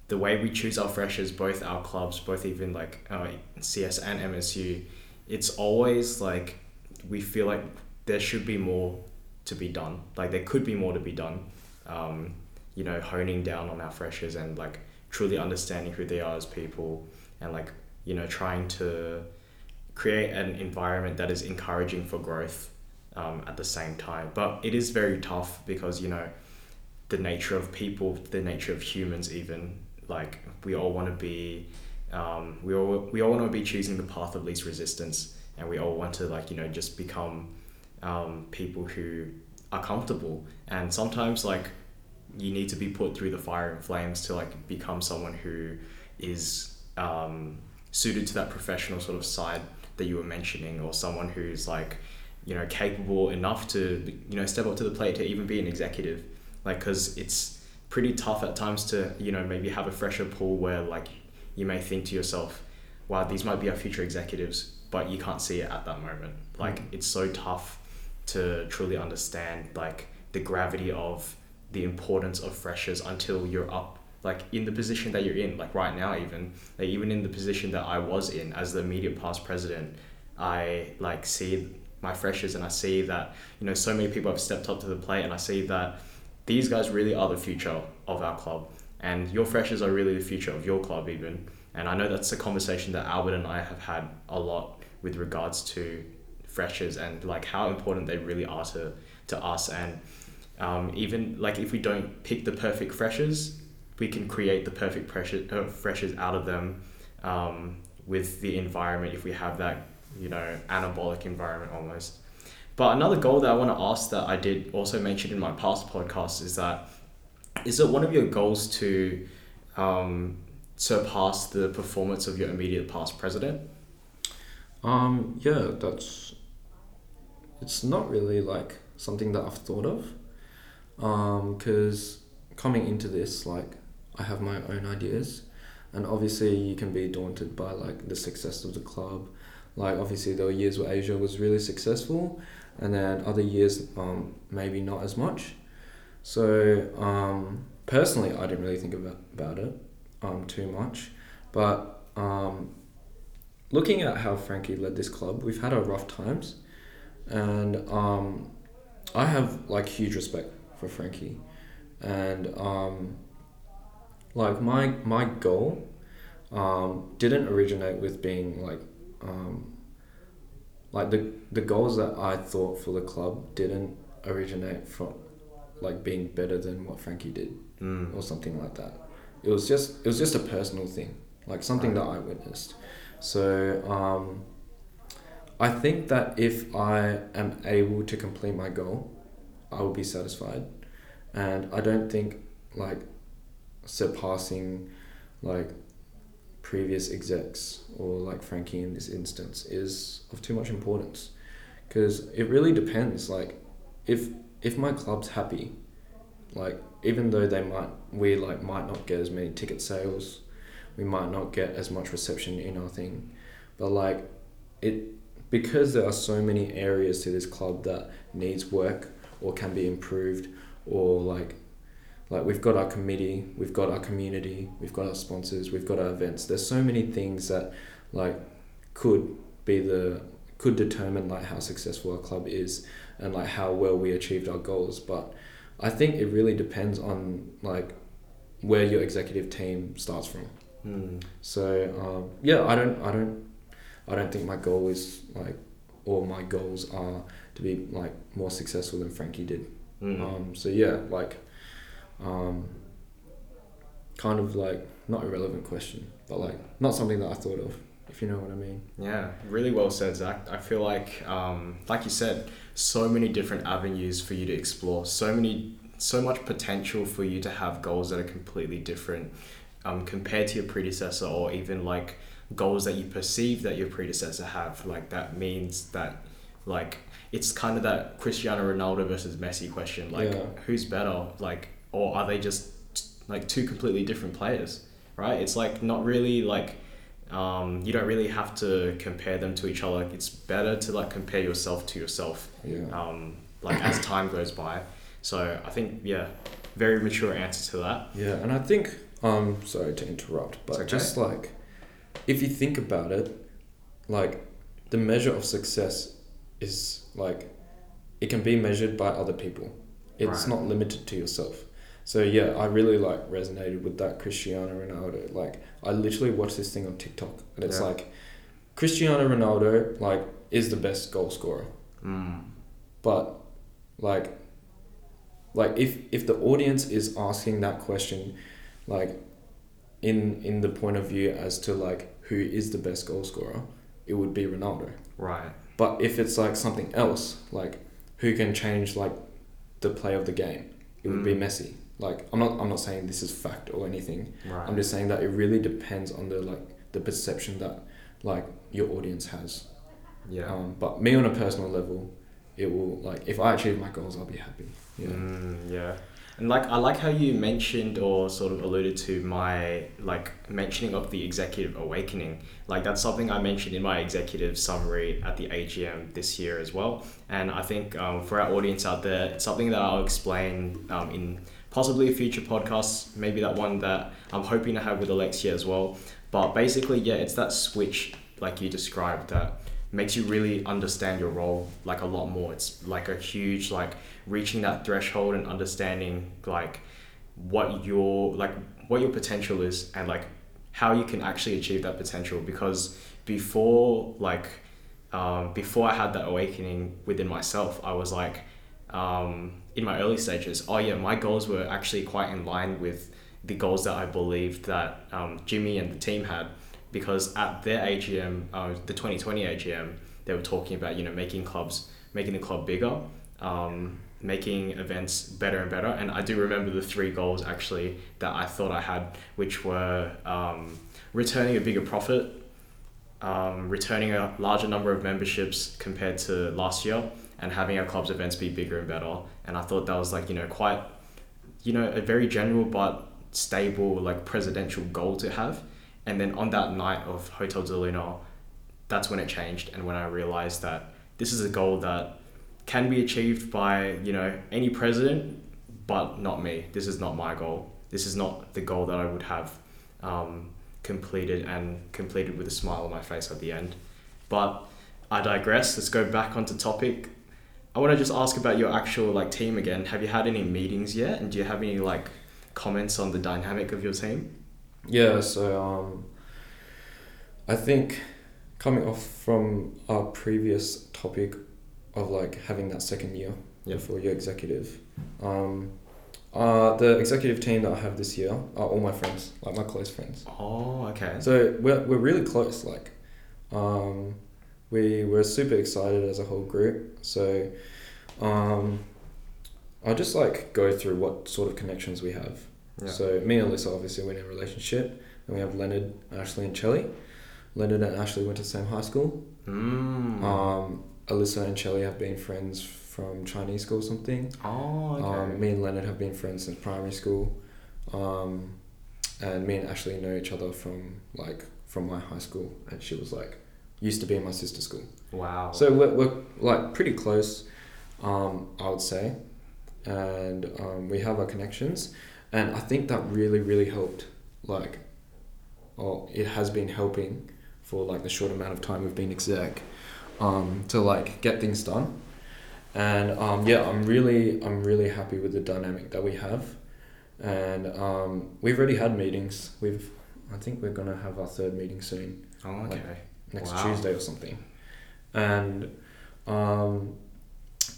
the way we choose our freshers both our clubs both even like uh, CS and MSU it's always like we feel like there should be more to be done. Like there could be more to be done. Um, you know, honing down on our freshers and like truly understanding who they are as people and like, you know, trying to create an environment that is encouraging for growth um, at the same time. But it is very tough because, you know, the nature of people, the nature of humans even, like we all want to be um, we all we all want to be choosing the path of least resistance and we all want to like, you know, just become um, people who are comfortable. And sometimes like you need to be put through the fire and flames to like become someone who is um, suited to that professional sort of side that you were mentioning or someone who's like you know capable enough to you know step up to the plate to even be an executive. Like because it's pretty tough at times to you know maybe have a fresher pool where like you may think to yourself wow these might be our future executives but you can't see it at that moment like Mm. it's so tough to truly understand like the gravity of the importance of freshers until you're up like in the position that you're in like right now even like even in the position that I was in as the immediate past president I like see my freshers and I see that you know so many people have stepped up to the plate and I see that these guys really are the future of our club. And your freshers are really the future of your club even. And I know that's a conversation that Albert and I have had a lot with regards to freshers and like how important they really are to to us. And um, even like if we don't pick the perfect freshers we can create the perfect pressure, uh, freshers out of them um, with the environment if we have that you know anabolic environment almost but another goal that I want to ask that I did also mention in my past podcast is that is it one of your goals to um, surpass the performance of your immediate past president Um, yeah, that's. It's not really like something that I've thought of. Um, because coming into this, like, I have my own ideas, and obviously you can be daunted by like the success of the club. Like, obviously there were years where Asia was really successful, and then other years, um, maybe not as much. So, um, personally, I didn't really think about about it, um, too much, but um, looking at how Frankie led this club, we've had our rough times, and um, I have like huge respect for Frankie, and um, like my my goal um, didn't originate with being like um, like the the goals that I thought for the club didn't originate from like being better than what Frankie did mm. or something like that. It was just it was just a personal thing, like something that I witnessed. So um, I think that if I am able to complete my goal, I will be satisfied, and I don't think like surpassing like previous execs or like Frankie in this instance is of too much importance. Because it really depends like if if my club's happy like even though they might we like might not get as many ticket sales we might not get as much reception in our thing but like it because there are so many areas to this club that needs work or can be improved or like like we've got our committee we've got our community we've got our sponsors we've got our events there's so many things that like could be the could determine like how successful our club is and like how well we achieved our goals but i think it really depends on like where your executive team starts from Mm. so um, yeah i don't i don't i don't think my goal is like or my goals are to be like more successful than frankie did Mm. um, so yeah, like, um, kind of like not a relevant question, but like not something that I thought of. if you know what I mean. Yeah, really well said, Zach. I feel like, um, like you said, so many different avenues for you to explore. So many, so much potential for you to have goals that are completely different um, compared to your predecessor, or even like goals that you perceive that your predecessor have. Like that means that, like, it's kind of that Cristiano Ronaldo versus Messi question. Like, Yeah. who's better? Like, or are they just like two completely different players? Right? It's like not really like um, you don't really have to compare them to each other. It's better to like compare yourself to yourself, Yeah. um, like as time goes by. So I think yeah, very mature answer to that. Yeah, and I think um sorry to interrupt, but okay. just like if you think about it, like the measure of success is like it can be measured by other people. It's Right. not limited to yourself. So yeah, I really like resonated with that Cristiano Ronaldo. Like I literally watched this thing on TikTok and it's Yeah. like Cristiano Ronaldo like is the best goal scorer. Mm. But like like if if the audience is asking that question like in in the point of view as to like who is the best goal scorer, it would be Ronaldo. Right. But if it's like something else, like who can change like the play of the game, it would be Mm. Messi. Like I'm not I'm not saying this is fact or anything. Right. I'm just saying that it really depends on the like the perception that like your audience has. yeah. Um, but me on a personal level, it will like if I achieve my goals, I'll be happy. Yeah. Mm, yeah. And like I like how you mentioned or sort of alluded to my like mentioning of the executive awakening. Like that's something I mentioned in my executive summary at the AGM this year as well. And I think um, for our audience out there, it's something that I'll explain um, in possibly future podcast, maybe that one that I'm hoping to have with Alexia as well. But basically, yeah, it's that switch like you described that makes you really understand your role like a lot more. It's like a huge like reaching that threshold and understanding like what your like what your potential is and like how you can actually achieve that potential because before like um, before I had that awakening within myself I was like um, in my early stages oh yeah my goals were actually quite in line with the goals that I believed that um, Jimmy and the team had because at their AGM uh, the 2020 AGM they were talking about you know making clubs making the club bigger um, making events better and better. And I do remember the three goals actually that I thought I had, which were um, returning a bigger profit, um, returning a larger number of memberships compared to last year, and having our club's events be bigger and better. And I thought that was like, you know, quite, you know, a very general but stable, like presidential goal to have. And then on that night of Hotel de Luna, that's when it changed and when I realized that this is a goal that can be achieved by you know any president but not me. This is not my goal. This is not the goal that i would have um, completed and completed with a smile on my face at the end. But i digress. Let's go back onto topic i want to just ask about your actual like team again have you had any meetings yet and do you have any like comments on the dynamic of your team Yeah, so um, I think coming off from our previous topic of like having that second year Yeah. before your executive, um, uh, the executive team that I have this year are all my friends, like my close friends. oh okay So we're, we're really close. Like, um, we were super excited as a whole group. So, um, I'll just like go through what sort of connections we have. yeah. So me and Alyssa obviously we're in a relationship, and we have Leonard, Ashley, and Chelly. Leonard and Ashley went to the same high school. mm. Um, Alyssa and Chelly have been friends from Chinese school or something. oh okay Um, me and Leonard have been friends since primary school, um, and me and Ashley know each other from like from my high school, and she was like used to be in my sister's school. wow So we're, we're like pretty close, um, I would say, and um, we have our connections, and I think that really really helped. Like, or it has been helping for like the short amount of time we've been exec, um, to like get things done, and um, yeah, I'm really I'm really happy with the dynamic that we have, and um, we've already had meetings. We've I think we're gonna have our third meeting soon oh like, okay next Wow. Tuesday or something. And um,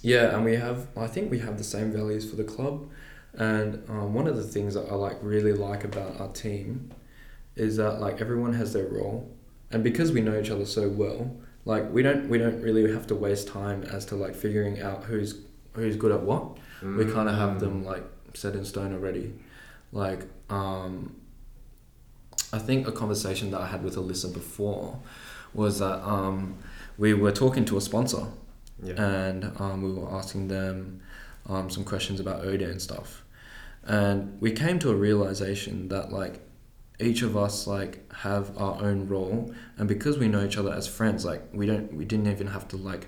yeah, and we have I think we have the same values for the club. And um, one of the things that I like really like about our team is that like everyone has their role and because we know each other so well, like we don't we don't really have to waste time as to like figuring out who's who's good at what. We kind of have them like set in stone already. Like um, I think a conversation that I had with Alyssa before was that um, we were talking to a sponsor Yeah. and um, we were asking them um, some questions about Oda and stuff. And we came to a realization that like each of us like have our own role, and because we know each other as friends, like we don't we didn't even have to like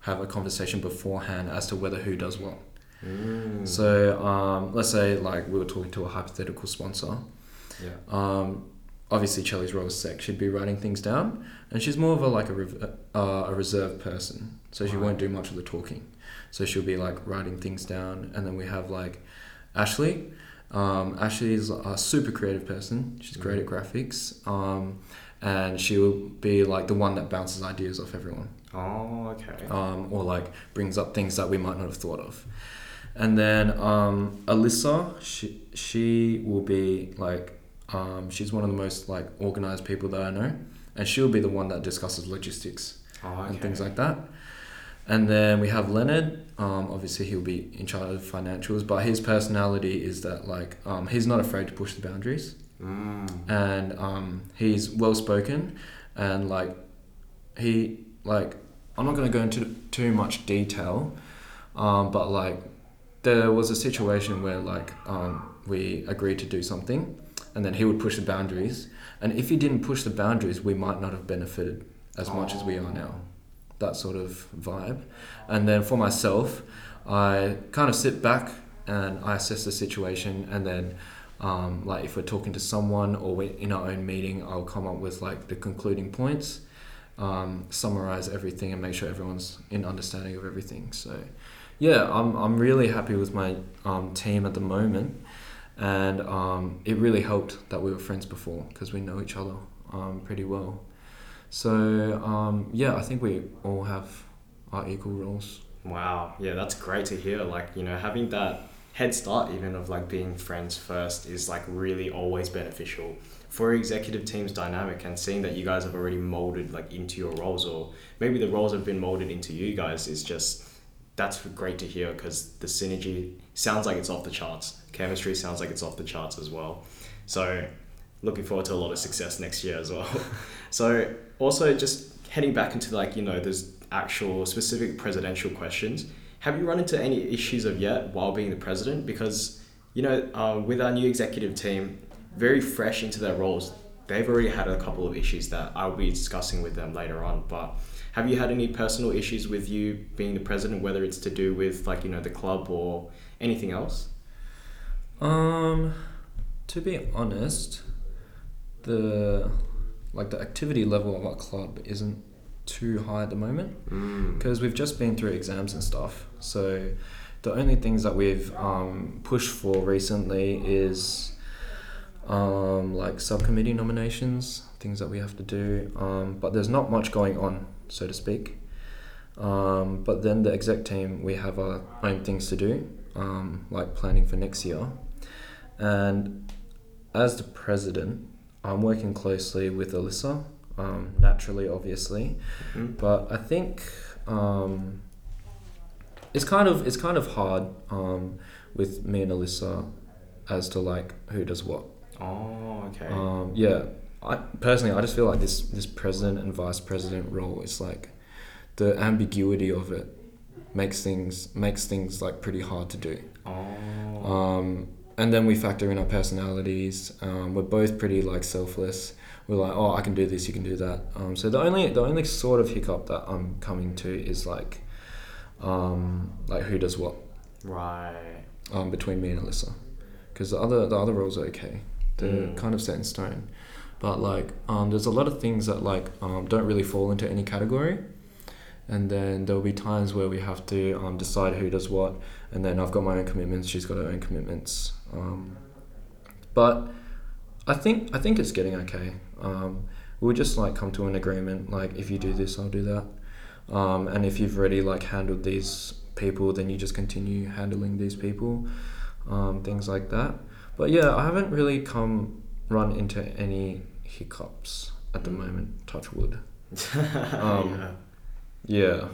have a conversation beforehand as to whether who does what. Mm. So um, let's say like we were talking to a hypothetical sponsor. yeah. Um, obviously, Chelly's role is sec. She'd be writing things down, and she's more of a like a rev- uh, a reserved person. So she Right. won't do much of the talking. So she'll be like writing things down, and then we have like Ashley. Um, Ashley is a super creative person. She's great at graphics, um, and she'll be like the one that bounces ideas off everyone Oh, okay. um, or like brings up things that we might not have thought of. And then um, Alyssa, she she will be like um, she's one of the most like organized people that I know, and she'll be the one that discusses logistics oh, okay. and things like that. And then we have Leonard. Um, obviously, he'll be in charge of financials, but his personality is that like um, he's not afraid to push the boundaries Mm. and um, he's well spoken and like he like I'm not going to go into too much detail um, but like there was a situation where like um, we agreed to do something and then he would push the boundaries. And if he didn't push the boundaries we might not have benefited as much as we are now. That sort of vibe. And then for myself I kind of sit back and I assess the situation and then um, like if we're talking to someone or in our own meeting I'll come up with like the concluding points um, summarize everything and make sure everyone's in understanding of everything. So yeah I'm, I'm really happy with my um, team at the moment and um, it really helped that we were friends before because we know each other um, pretty well so um, yeah I think we all have our equal roles Wow. Yeah, that's great to hear. Like, you know, having that head start even of like being friends first is like really always beneficial for executive team's dynamic and seeing that you guys have already molded like into your roles or maybe the roles have been molded into you guys is just that's great to hear because the synergy sounds like it's off the charts. Chemistry sounds like it's off the charts as well. So looking forward to a lot of success next year as well. so also just heading back into like, you know, there's actual specific presidential questions. Have you run into any issues of yet while being the president? Because, you know, uh, with our new executive team, very fresh into their roles, they've already had a couple of issues that I'll be discussing with them later on. But have you had any personal issues with you being the president, whether it's to do with like, you know, the club or anything else? Um, to be honest, the like the activity level of our club isn't too high at the moment Mm. because we've just been through exams and stuff. So the only things that we've um, pushed for recently is um, like subcommittee nominations, things that we have to do. Um, but there's not much going on, so to speak. Um, but then the exec team, we have our own things to do, um, like planning for next year. And as the president, I'm working closely with Alyssa, um, naturally, obviously. Mhm. But I think um, it's kind of it's kind of hard um, with me and Alyssa as to like who does what. Oh, okay. Um, yeah, I personally I just feel like this this president and vice president role is like the ambiguity of it makes things makes things like pretty hard to do. oh. Um, and then we factor in our personalities. Um, we're both pretty like selfless. We're like, oh, I can do this, you can do that. Um, so the only the only sort of hiccup that I'm coming to is like, um, like who does what right. um, between me and Alyssa, because the other the other roles are okay. They're Mm. kind of set in stone, but like um, there's a lot of things that like um, don't really fall into any category. And then there'll be times where we have to um, decide who does what, and then I've got my own commitments. She's got her own commitments. Um, but I think I think it's getting okay. Um, we'll just like come to an agreement. Like if you do this, I'll do that. Um, and if you've already like handled these people, then you just continue handling these people. Um, things like that. But yeah, I haven't really come run into any hiccups at the moment. Touch wood. yeah. Yeah.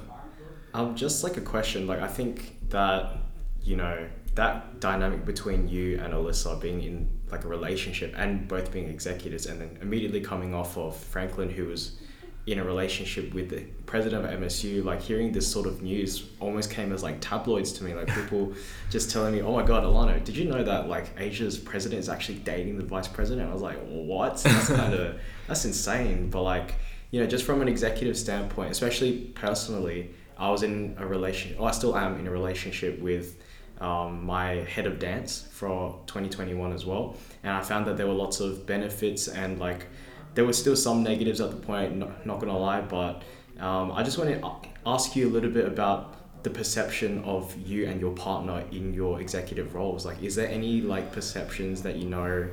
Um, just like a question, like I think that you know that dynamic between you and Alyssa being in like a relationship and both being executives, and then immediately coming off of Franklin, who was in a relationship with the president of MSU, like hearing this sort of news almost came as like tabloids to me. Like people just telling me, "Oh my God, Alano, did you know that like Asia's president is actually dating the vice president?" I was like, "What? That's kind of that's insane." But like you know, just from an executive standpoint, especially personally, I was in a relation. Oh, I still am in a relationship with um, my head of dance for 2021 as well, and I found that there were lots of benefits and like there were still some negatives at the point. Not, not gonna lie, but um, I just want to ask you a little bit about the perception of you and your partner in your executive roles. Like, is there any like perceptions that you know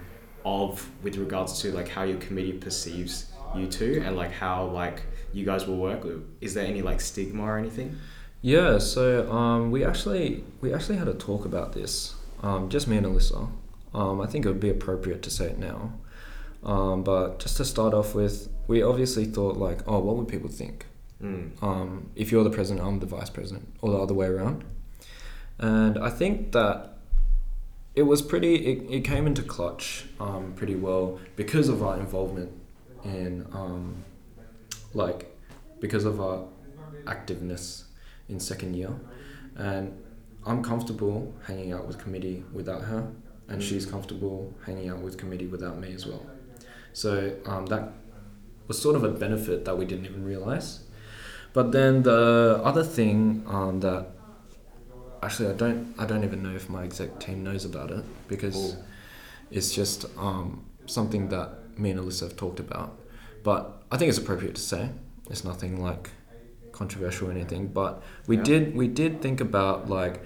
of with regards to like how your committee perceives you two and like how like you guys will work? Is there any like stigma or anything? Yeah, so um, we actually we actually had a talk about this. Um, just me and Alyssa. Um, I think it would be appropriate to say it now. Um, but just to start off with, we obviously thought like, oh, what would people think? Mm. Um, if you're the president, I'm the vice president, or the other way around. And I think that it was pretty. It, it came into clutch um, pretty well because of our involvement in um, like because of our activeness in second year, and I'm comfortable hanging out with committee without her, and she's comfortable hanging out with committee without me as well. So um, that was sort of a benefit that we didn't even realize. But then the other thing um, that actually I don't I don't even know if my exec team knows about it because Cool. it's just um, something that me and Alyssa have talked about. But I think it's appropriate to say. It's nothing like controversial or anything. But we Yeah. did we did think about like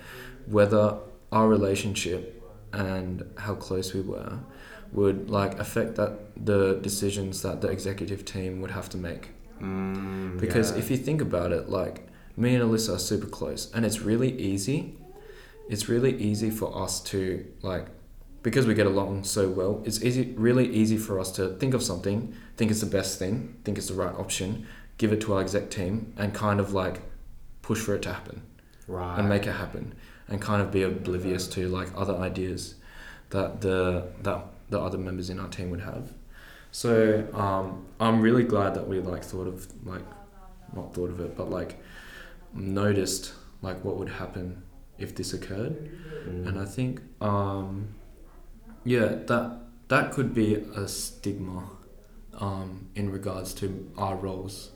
whether our relationship and how close we were would like affect that the decisions that the executive team would have to make. Mm, Because yeah. if you think about it, like me and Alyssa are super close, and it's really easy. It's really easy for us to like, because we get along so well. It's easy, really easy for us to think of something, think it's the best thing, think it's the right option, give it to our exec team, and kind of like push for it to happen right. and make it happen, and kind of be oblivious to like other ideas that the that the other members in our team would have. So um, I'm really glad that we like thought of like not thought of it, but like noticed like what would happen if this occurred, Mm. and I think um, yeah that that could be a stigma um, in regards to our roles,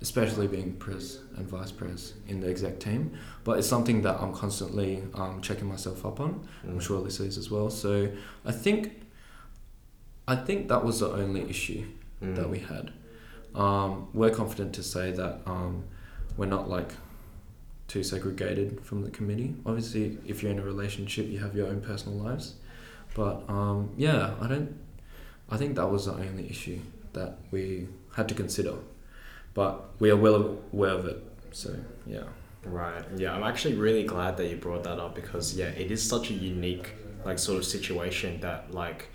especially being pres and vice pres in the exec team. But it's something that I'm constantly um, checking myself up on. I'm Mm. sure Alyssa is as well. So I think I think that was the only issue Mm. that we had. Um, we're confident to say that um, we're not like too segregated from the committee. Obviously, if you're in a relationship, you have your own personal lives. But um, yeah, I don't. I think that was the only issue that we had to consider. But we are well aware of it. So yeah. Right. Yeah, I'm actually really glad that you brought that up because yeah, it is such a unique like sort of situation that like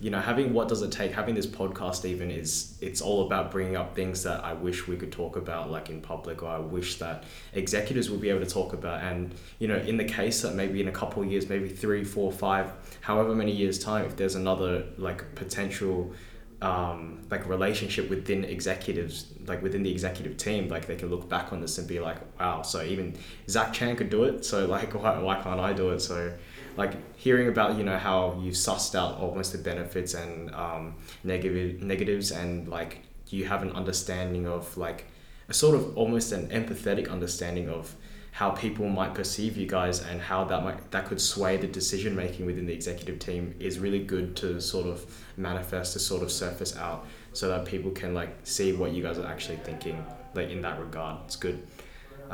you know having what does it take having this podcast even is it's all about bringing up things that I wish we could talk about like in public or I wish that executives would be able to talk about and you know in the case that maybe in a couple of years maybe three four five however many years time if there's another like potential um, like relationship within executives, like within the executive team, like they can look back on this and be like, wow, so even Zach Chan could do it, so like why, why can't I do it? So like hearing about you know how you sussed out almost the benefits and um, negative negatives and like you have an understanding of like a sort of almost an empathetic understanding of how people might perceive you guys and how that might that could sway the decision making within the executive team is really good to sort of manifest to sort of surface out so that people can like see what you guys are actually thinking like in that regard. It's good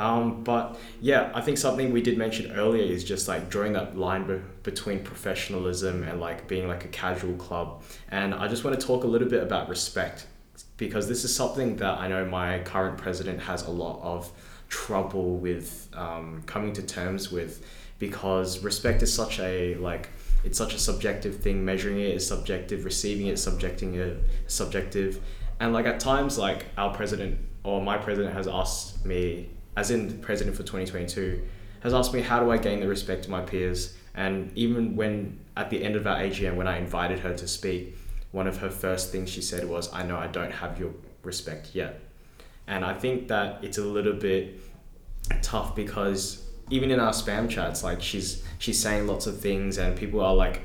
um, but yeah i think something we did mention earlier is just like drawing that line be- between professionalism and like being like a casual club. And i just want to talk a little bit about respect because this is something that i know my current president has a lot of trouble with um, coming to terms with because respect is such a like it's such a subjective thing. Measuring it is subjective. Receiving it subjecting it subjective. And like at times, like our president or my president has asked me, as in the president for 2022, has asked me how do I gain the respect of my peers. And even when at the end of our AGM, when I invited her to speak, one of her first things she said was, "I know I don't have your respect yet." And I think that it's a little bit tough because even in our spam chats, like she's she's saying lots of things, and people are like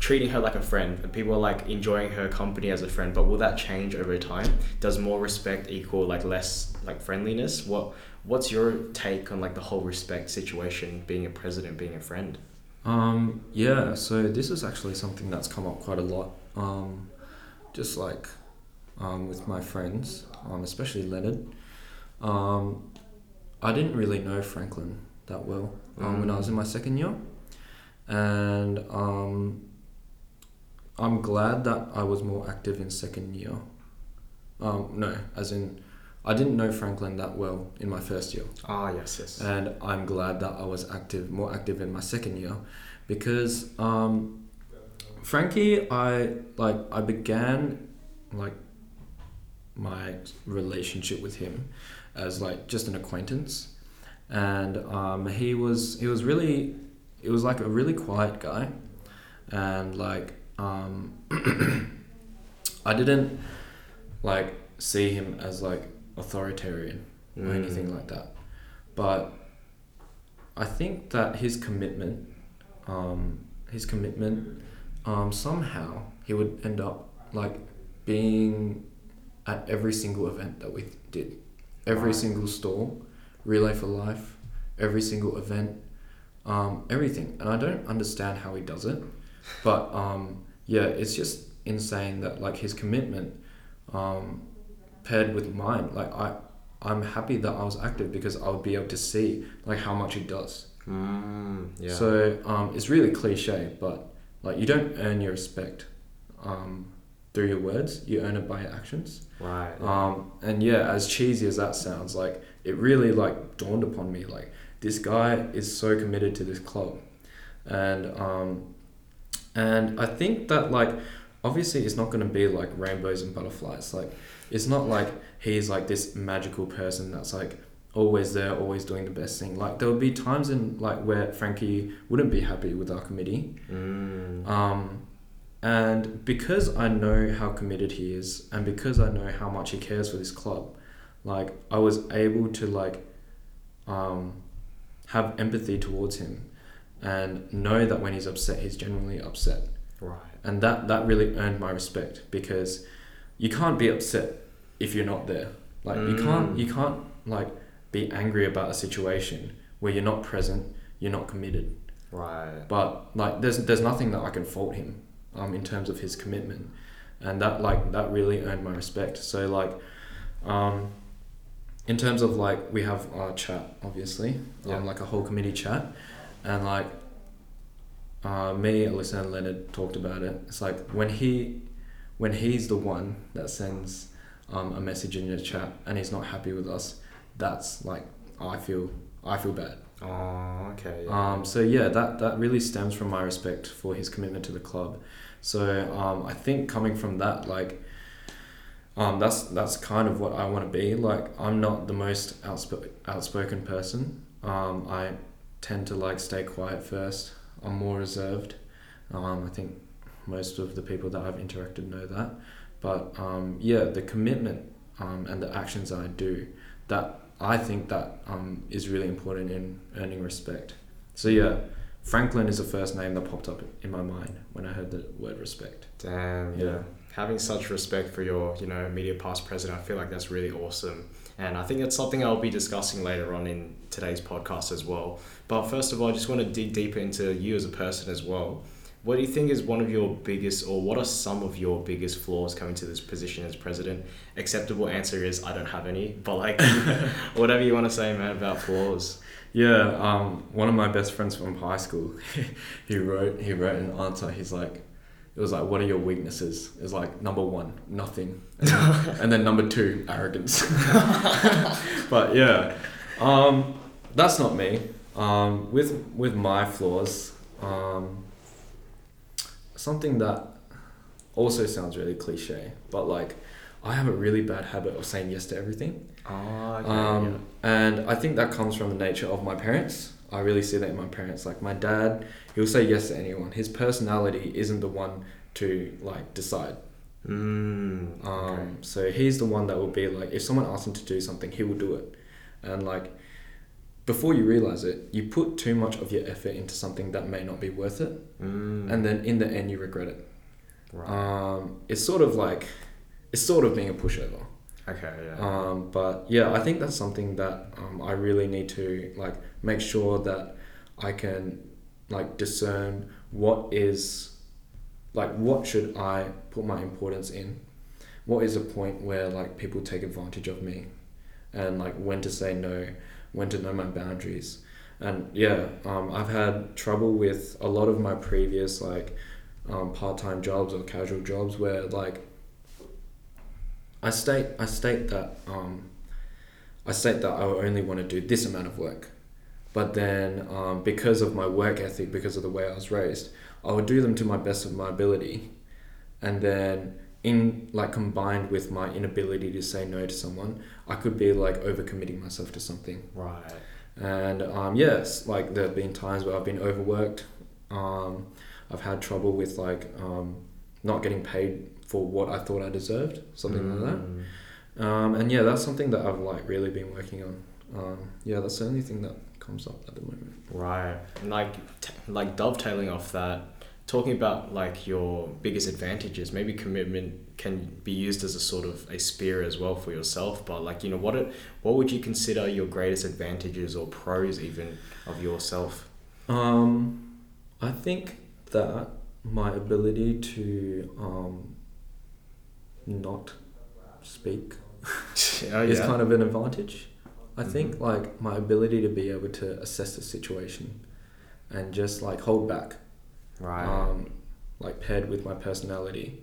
treating her like a friend and people are like enjoying her company as a friend but will that change over time does more respect equal like less like friendliness what what's your take on like the whole respect situation being a president being a friend Um, yeah, so this is actually something that's come up quite a lot. Um, just like um, with my friends, um, especially Leonard. Um, I didn't really know Franklin that well um, when I was in my second year. And um, I'm glad that I was more active in second year. Um, no, as in, I didn't know Franklin that well in my first year. Ah yes yes. And I'm glad that I was active, more active in my second year, because um, Frankie, I like I began like my relationship with him as like just an acquaintance, and um, he was he was really it was like a really quiet guy, and like um, I didn't like see him as like authoritarian or anything like that. But I think that his commitment, um, his commitment, um, somehow he would end up like being at every single event that we did, every Right. single stall, Relay for Life, every single event, um, everything. And I don't understand how he does it, but um, yeah, it's just insane that like his commitment um, paired with mine, like I. I'm happy that I was active because I would be able to see like how much he does. mm, yeah So um, it's really cliche, but like you don't earn your respect um, through your words. You earn it by your actions. right Um, and yeah, as cheesy as that sounds, like it really like dawned upon me like this guy is so committed to this club, and um, and I think that like obviously it's not going to be like rainbows and butterflies. Like it's not like he's like this magical person that's like always there, always doing the best thing. Like there would be times in like where Frankie wouldn't be happy with our committee, mm, um, and because I know how committed he is, and because I know how much he cares for this club, like I was able to like um, have empathy towards him, and know that when he's upset, he's genuinely upset, right and that that really earned my respect because you can't be upset if you're not there. Like you can't Mm. you can't like be angry about a situation where you're not present, you're not committed. right But like, there's there's nothing that I can fault him, um, in terms of his commitment, and that like that really earned my respect. So like, um, in terms of like we have our chat obviously, Yeah. um, like a whole committee chat, and like, uh, me, Alyssa, and Leonard talked about it. It's like when he, when he's the one that sends, um, a message in your chat and he's not happy with us, that's like I feel I feel bad. oh okay yeah. Um, so yeah, that that really stems from my respect for his commitment to the club. So um, I think coming from that, like, um, that's that's kind of what I want to be. Like, I'm not the most outsp- outspoken person. Um, I tend to like stay quiet first. I'm more reserved. Um, I think most of the people that I've interacted know that. But um, yeah, the commitment um, and the actions I do, that I think that um, is really important in earning respect. So yeah, Franklin is the first name that popped up in my mind when I heard the word respect. Damn, yeah. Yeah. Having such respect for your, you know, immediate past president, I feel like that's really awesome. And I think it's something I'll be discussing later on in today's podcast as well. But first of all, I just want to dig deeper into you as a person as well. What do you think is one of your biggest, or what are some of your biggest flaws coming to this position as president? Acceptable answer is I don't have any, but like whatever you want to say, man, about flaws. Yeah, um, one of my best friends from high school, he wrote he wrote an answer. He's like, it was like, what are your weaknesses? It's like number one, nothing, and then, and then number two, arrogance. but yeah, um, that's not me. Um, with with my flaws, um, something that also sounds really cliche, but like I have a really bad habit of saying yes to everything. Oh, okay, Um, And I think that comes from the nature of my parents. I really see that in my parents. Like my dad, he'll say yes to anyone. His personality isn't the one to like decide. yeah. Mm, Um, okay. So he's the one that will be like, if someone asks him to do something, he will do it. And like, before you realize it, you put too much of your effort into something that may not be worth it, Mm, and then in the end, you regret it. right. Um, it's sort of like, it's sort of being a pushover. okay, yeah. Um, but yeah, I think that's something that um, I really need to like make sure that I can like discern what is like what should I put my importance in. What is a point where like people take advantage of me, and like when to say no, when to know my boundaries, and yeah, um, I've had trouble with a lot of my previous like um, part time jobs or casual jobs where like I state I state that um, I state that I only want to do this amount of work, but then um, because of my work ethic, because of the way I was raised, I would do them to my best of my ability, and then in like combined with my inability to say no to someone, I could be like overcommitting myself to something. right. And um, yes, like there have been times where I've been overworked. Um, I've had trouble with like um, not getting paid for what I thought I deserved, something like that. Mm. Um, and yeah, that's something that I've like really been working on. Um, yeah, that's the only thing that comes up at the moment. Right. And like t- like dovetailing off that, talking about like your biggest advantages, maybe commitment can be used as a sort of a spear as well for yourself, but like you know what it what would you consider your greatest advantages or pros even of yourself? Um, I think that my ability to um, not speak oh, is kind of an advantage. I think Mhm. like my ability to be able to assess the situation and just like hold back, right. um, like paired with my personality.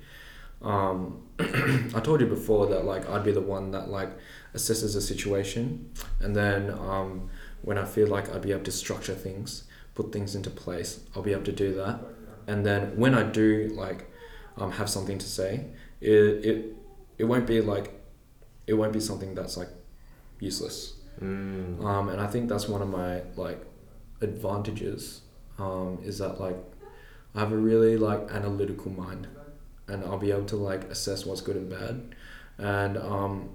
Um, I told you before that like I'd be the one that like assesses a situation, and then um, when I feel like I'd be able to structure things, put things into place, I'll be able to do that. And then when I do like um, have something to say, it, it it won't be like it won't be something that's like useless. Mm. Um, and I think that's one of my like advantages um, is that like I have a really like analytical mind, and I'll be able to like assess what's good and bad, and um,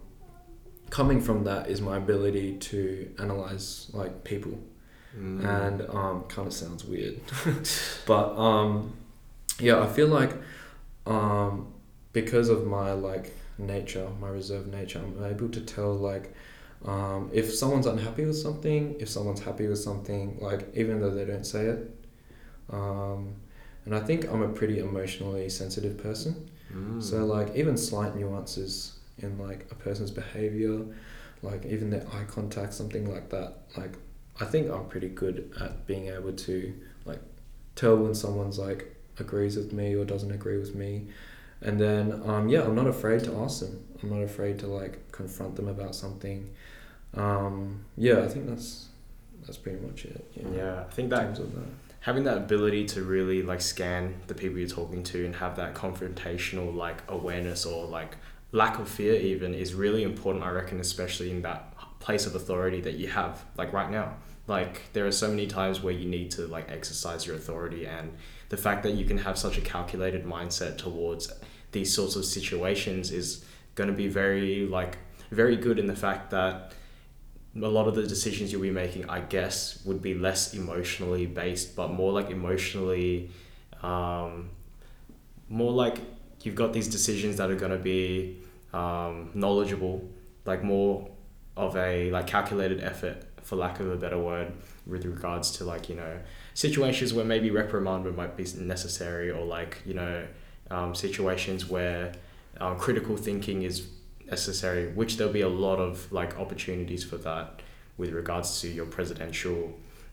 coming from that is my ability to analyze like people, Mm. and um, kind of sounds weird, but um, yeah, I feel like um, because of my like nature, my reserved nature, I'm able to tell like um, if someone's unhappy with something, if someone's happy with something, like even though they don't say it. Um, and I think I'm a pretty emotionally sensitive person. Mm. So like even slight nuances in like a person's behavior, like even their eye contact, something like that. Like I think I'm pretty good at being able to like tell when someone's like agrees with me or doesn't agree with me. And then um, yeah, I'm not afraid to ask them. I'm not afraid to like confront them about something. Um, yeah, I think that's that's pretty much it. Yeah. yeah, I think In that terms of that. Having that ability to really like scan the people you're talking to and have that confrontational like awareness or like lack of fear even is really important i reckon especially in that place of authority that you have like right now. Like there are so many times where you need to like exercise your authority and the fact that you can have such a calculated mindset towards these sorts of situations is going to be very like very good in the fact that a lot of the decisions you'll be making, I guess, would be less emotionally based, but more like emotionally, um, more like you've got these decisions that are going to be um, knowledgeable, like more of a like calculated effort, for lack of a better word, with regards to like you know situations where maybe reprimand might be necessary, or like you know um, situations where um, critical thinking is necessary, which there'll be a lot of like opportunities for that with regards to your presidential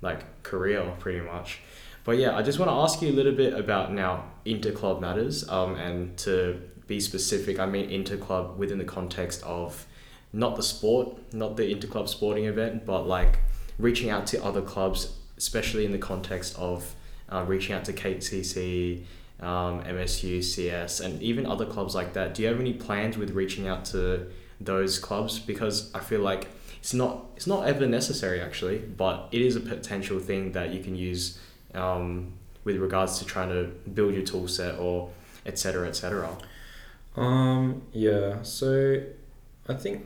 like career pretty much. But yeah, I just want to ask you a little bit about now interclub matters um, and to be specific, I mean interclub within the context of not the sport, not the interclub sporting event, but like reaching out to other clubs, especially in the context of uh, reaching out to KCC, um, MSU, CS, and even other clubs like that. Do you have any plans with reaching out to those clubs? Because I feel like it's not it's not ever necessary actually, but it is a potential thing that you can use um, with regards to trying to build your tool set or etc. etc. Um, yeah, so I think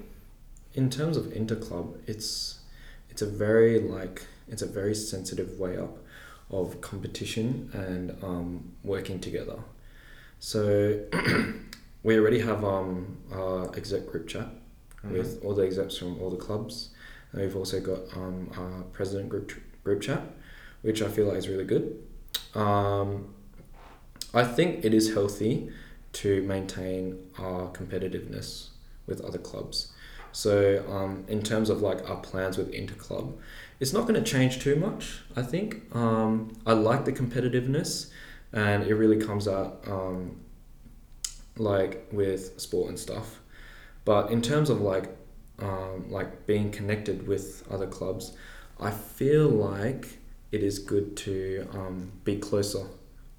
in terms of interclub, it's it's a very like it's a very sensitive way up of competition and um, working together. So we already have um, our exec group chat mm-hmm. with all the execs from all the clubs. And we've also got um, our president group group chat, which I feel like is really good. Um, I think it is healthy to maintain our competitiveness with other clubs. So um, in terms of like our plans with Interclub, it's not going to change too much. I think um, I like the competitiveness, and it really comes out um, like with sport and stuff. But in terms of like um, like being connected with other clubs, I feel like it is good to um, be closer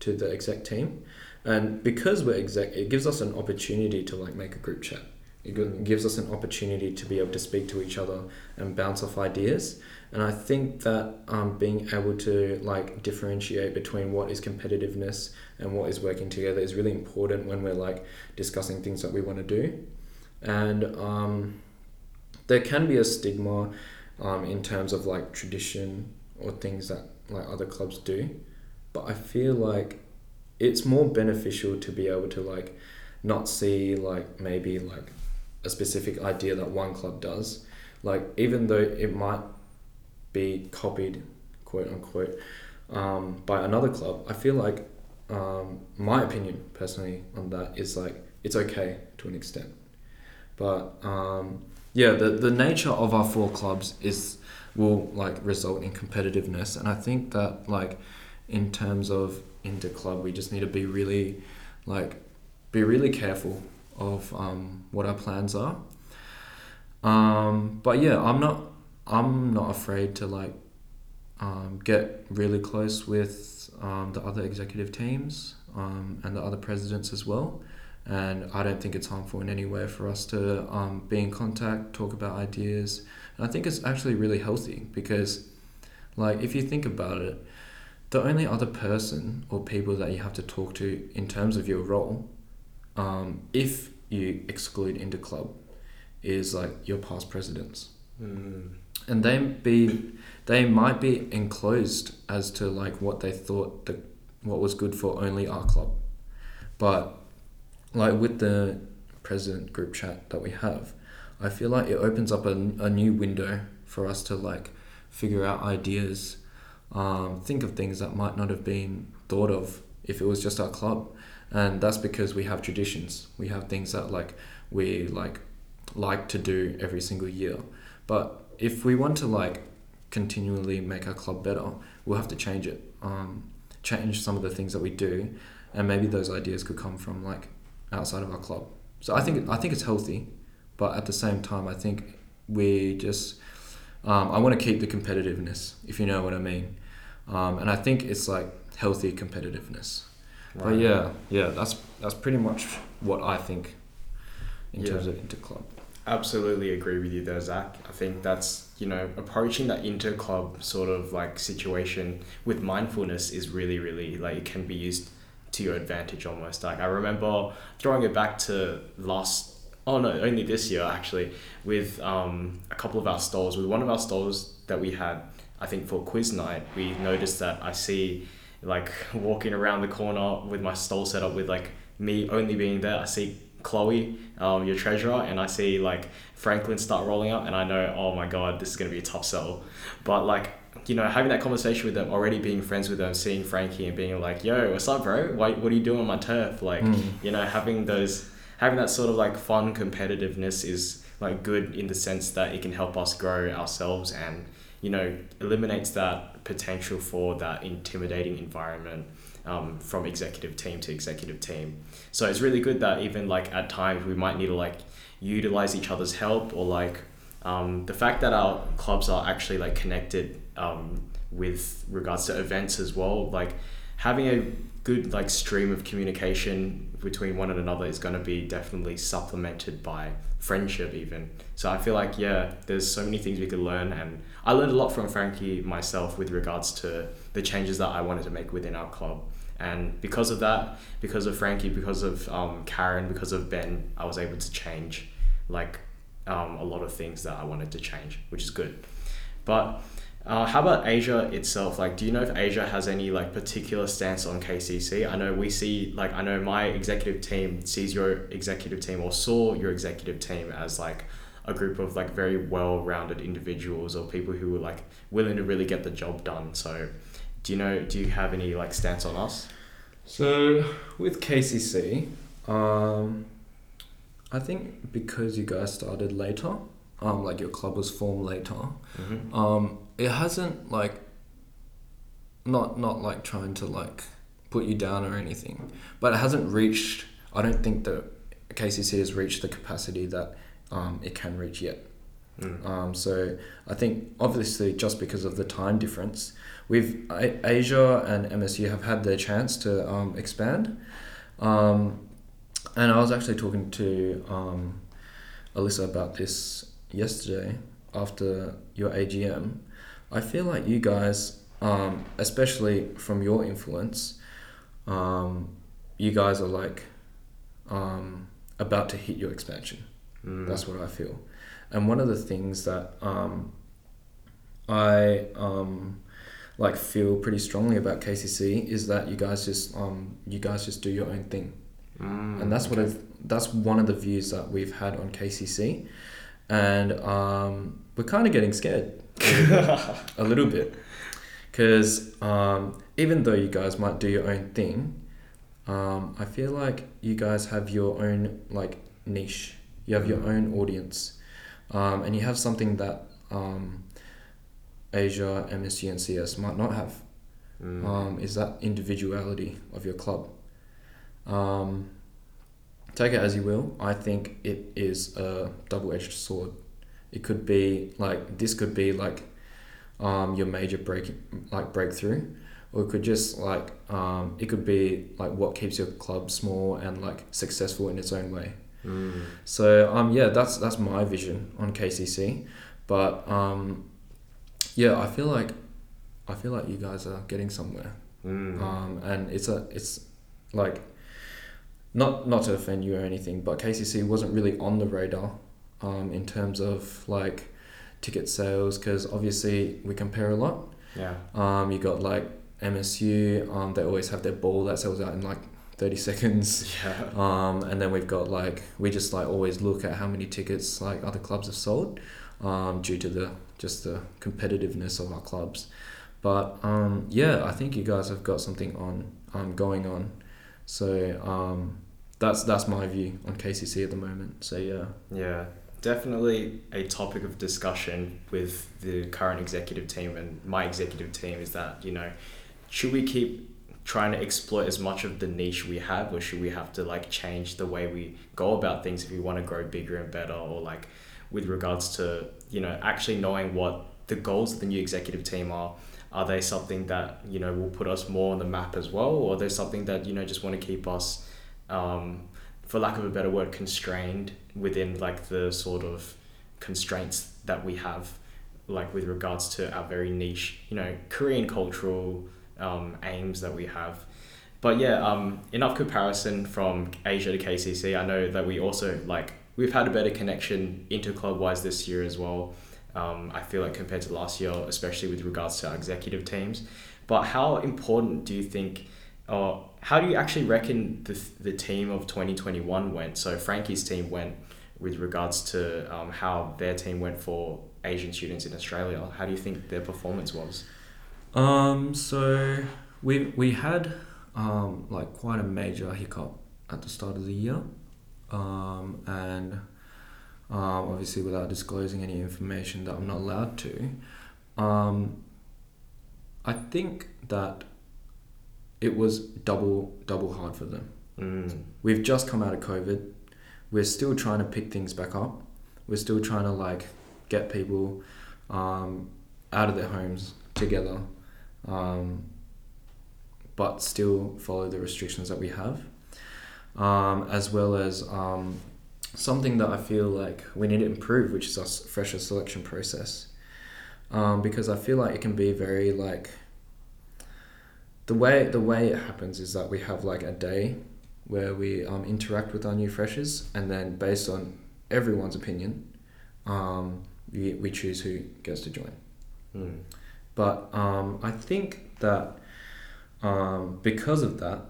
to the exec team, and because we're exec, it gives us an opportunity to like make a group chat it gives us an opportunity to be able to speak to each other and bounce off ideas. And I think that um, being able to like differentiate between what is competitiveness and what is working together is really important when we're like discussing things that we want to do. And um, there can be a stigma um, in terms of like tradition or things that like other clubs do, but I feel like it's more beneficial to be able to like not see like maybe like a specific idea that one club does. Like even though it might be copied, quote unquote, um, by another club, I feel like um, my opinion personally on that is like it's okay to an extent. But um, yeah, the, the nature of our four clubs is will like result in competitiveness, and I think that like in terms of inter club, we just need to be really like be really careful of um, what our plans are. Um, but yeah, I'm not I'm not afraid to like um, get really close with um, the other executive teams um, and the other presidents as well. And I don't think it's harmful in any way for us to um, be in contact, talk about ideas. And I think it's actually really healthy because, like, if you think about it, the only other person or people that you have to talk to in terms of your role um, if you exclude interclub, is like your past presidents. Mm. And they be they might be enclosed as to like what they thought the what was good for only our club. But like with the president group chat that we have, I feel like it opens up a, a new window for us to like figure out ideas, um, think of things that might not have been thought of if it was just our club and that's because we have traditions. We have things that like we like like to do every single year. But if we want to like continually make our club better we'll have to change it. Um, change some of the things that we do. And maybe those ideas could come from like outside of our club. So i think i think it's healthy. But at the same time i think we just um, i want to keep the competitiveness if you know what i mean. Um, and i think it's like healthy competitiveness Right. But yeah, yeah, that's that's pretty much what I think in yeah. terms of interclub. Absolutely agree with you there, Zach. I think that's you know approaching that interclub sort of like situation with mindfulness is really really like it can be used to your advantage almost. Like I remember throwing it back to last oh no only this year actually with um, a couple of our stalls with one of our stalls that we had I think for quiz night we noticed that I see like walking around the corner with my stall set up with like me only being there. I see Chloe, um, your treasurer, and I see like Franklin start rolling up, and I know, oh my god, this is gonna be a tough sell. But like, you know, having that conversation with them, already being friends with them, seeing Frankie and being like, yo, what's up, bro? Why, what are you doing on my turf? Like, mm. you know, having those, having that sort of like fun competitiveness is like good in the sense that it can help us grow ourselves and you know eliminates that potential for that intimidating environment um, from executive team to executive team. So it's really good that even like at times we might need to like utilize each other's help or like um, the fact that our clubs are actually like connected um, with regards to events as well. Like having a good like stream of communication between one and another is going to be definitely supplemented by friendship even. So i feel like yeah there's so many things we could learn and i learned a lot from frankie myself with regards to the changes that i wanted to make within our club. And because of that because of frankie because of um, karen because of ben i was able to change like um, a lot of things that i wanted to change which is good. But uh, how about Asia itself? Like, do you know if Asia has any like particular stance on KCC? I know we see like I know my executive team sees your executive team or saw your executive team as like a group of like very well-rounded individuals or people who were like willing to really get the job done. So, do you know? Do you have any like stance on us? So with KCC, um, I think because you guys started later, um, like your club was formed later, Mm-hmm. um, it hasn't like not not like trying to like put you down or anything, but it hasn't reached. I don't think that KCC has reached the capacity that um, it can reach yet. Mm. Um, so I think obviously just because of the time difference, we've A- Asia and MSU have had their chance to um, expand. Um, and I was actually talking to um, Alyssa about this yesterday after your AGM. I feel like you guys, um, especially from your influence, um, you guys are like um, about to hit your expansion. Mm. That's what I feel. And one of the things that um, I um, like feel pretty strongly about KCC is that you guys just um, you guys just do your own thing, Mm, and that's what okay. I've that's one of the views that we've had on KCC, and um, we're kind of getting scared a little bit because um, even though you guys might do your own thing, um, I feel like you guys have your own like niche. You have your own audience, um, and you have something that um, Asia, MSU, and CS might not have. Mm. Um, is that individuality of your club? Um, take it as you will. I think it is a double-edged sword. It could be like this could be like um, your major break like breakthrough, or it could just like um, it could be like what keeps your club small and like successful in its own way. Mm. So um, yeah, that's that's my vision on KCC, but um, yeah, I feel like I feel like you guys are getting somewhere, Mm. um, and it's a it's like not not to offend you or anything, but KCC wasn't really on the radar um, in terms of like ticket sales because obviously we compare a lot. yeah. Um, you got like MSU, um, they always have their ball that sells out in like thirty seconds. Yeah. Um, and then we've got like we just like always look at how many tickets like other clubs have sold, um, due to the just the competitiveness of our clubs. But um, yeah, I think you guys have got something on um, going on. So um, that's that's my view on KCC at the moment. So yeah. Yeah, definitely a topic of discussion with the current executive team and my executive team is that, you know, should we keep trying to exploit as much of the niche we have or should we have to like change the way we go about things if we want to grow bigger and better or like with regards to, you know, actually knowing what the goals of the new executive team are are they something that you know will put us more on the map as well or are they something that you know just want to keep us um, for lack of a better word constrained within like the sort of constraints that we have like with regards to our very niche you know korean cultural um, aims that we have but yeah um, enough comparison from asia to kcc i know that we also like we've had a better connection interclub wise this year as well um, I feel like compared to last year, especially with regards to our executive teams. But how important do you think, or how do you actually reckon the, the team of 2021 went? So Frankie's team went with regards to um, how their team went for Asian students in Australia. How do you think their performance was? Um, so we we had um, like quite a major hiccup at the start of the year, um, and um, obviously without disclosing any information that I'm not allowed to. Um, I think that it was double double hard for them. Mm. We've just come out of COVID. We're still trying to pick things back up. We're still trying to like get people um, out of their homes together, um, but still follow the restrictions that we have. Um, as well as um, something that I feel like we need to improve, which is our fresher selection process. Um, because I feel like it can be very like the way the way it happens is that we have like a day where we um, interact with our new freshers, and then based on everyone's opinion, um, we, we choose who gets to join. Mm. But um, I think that um, because of that,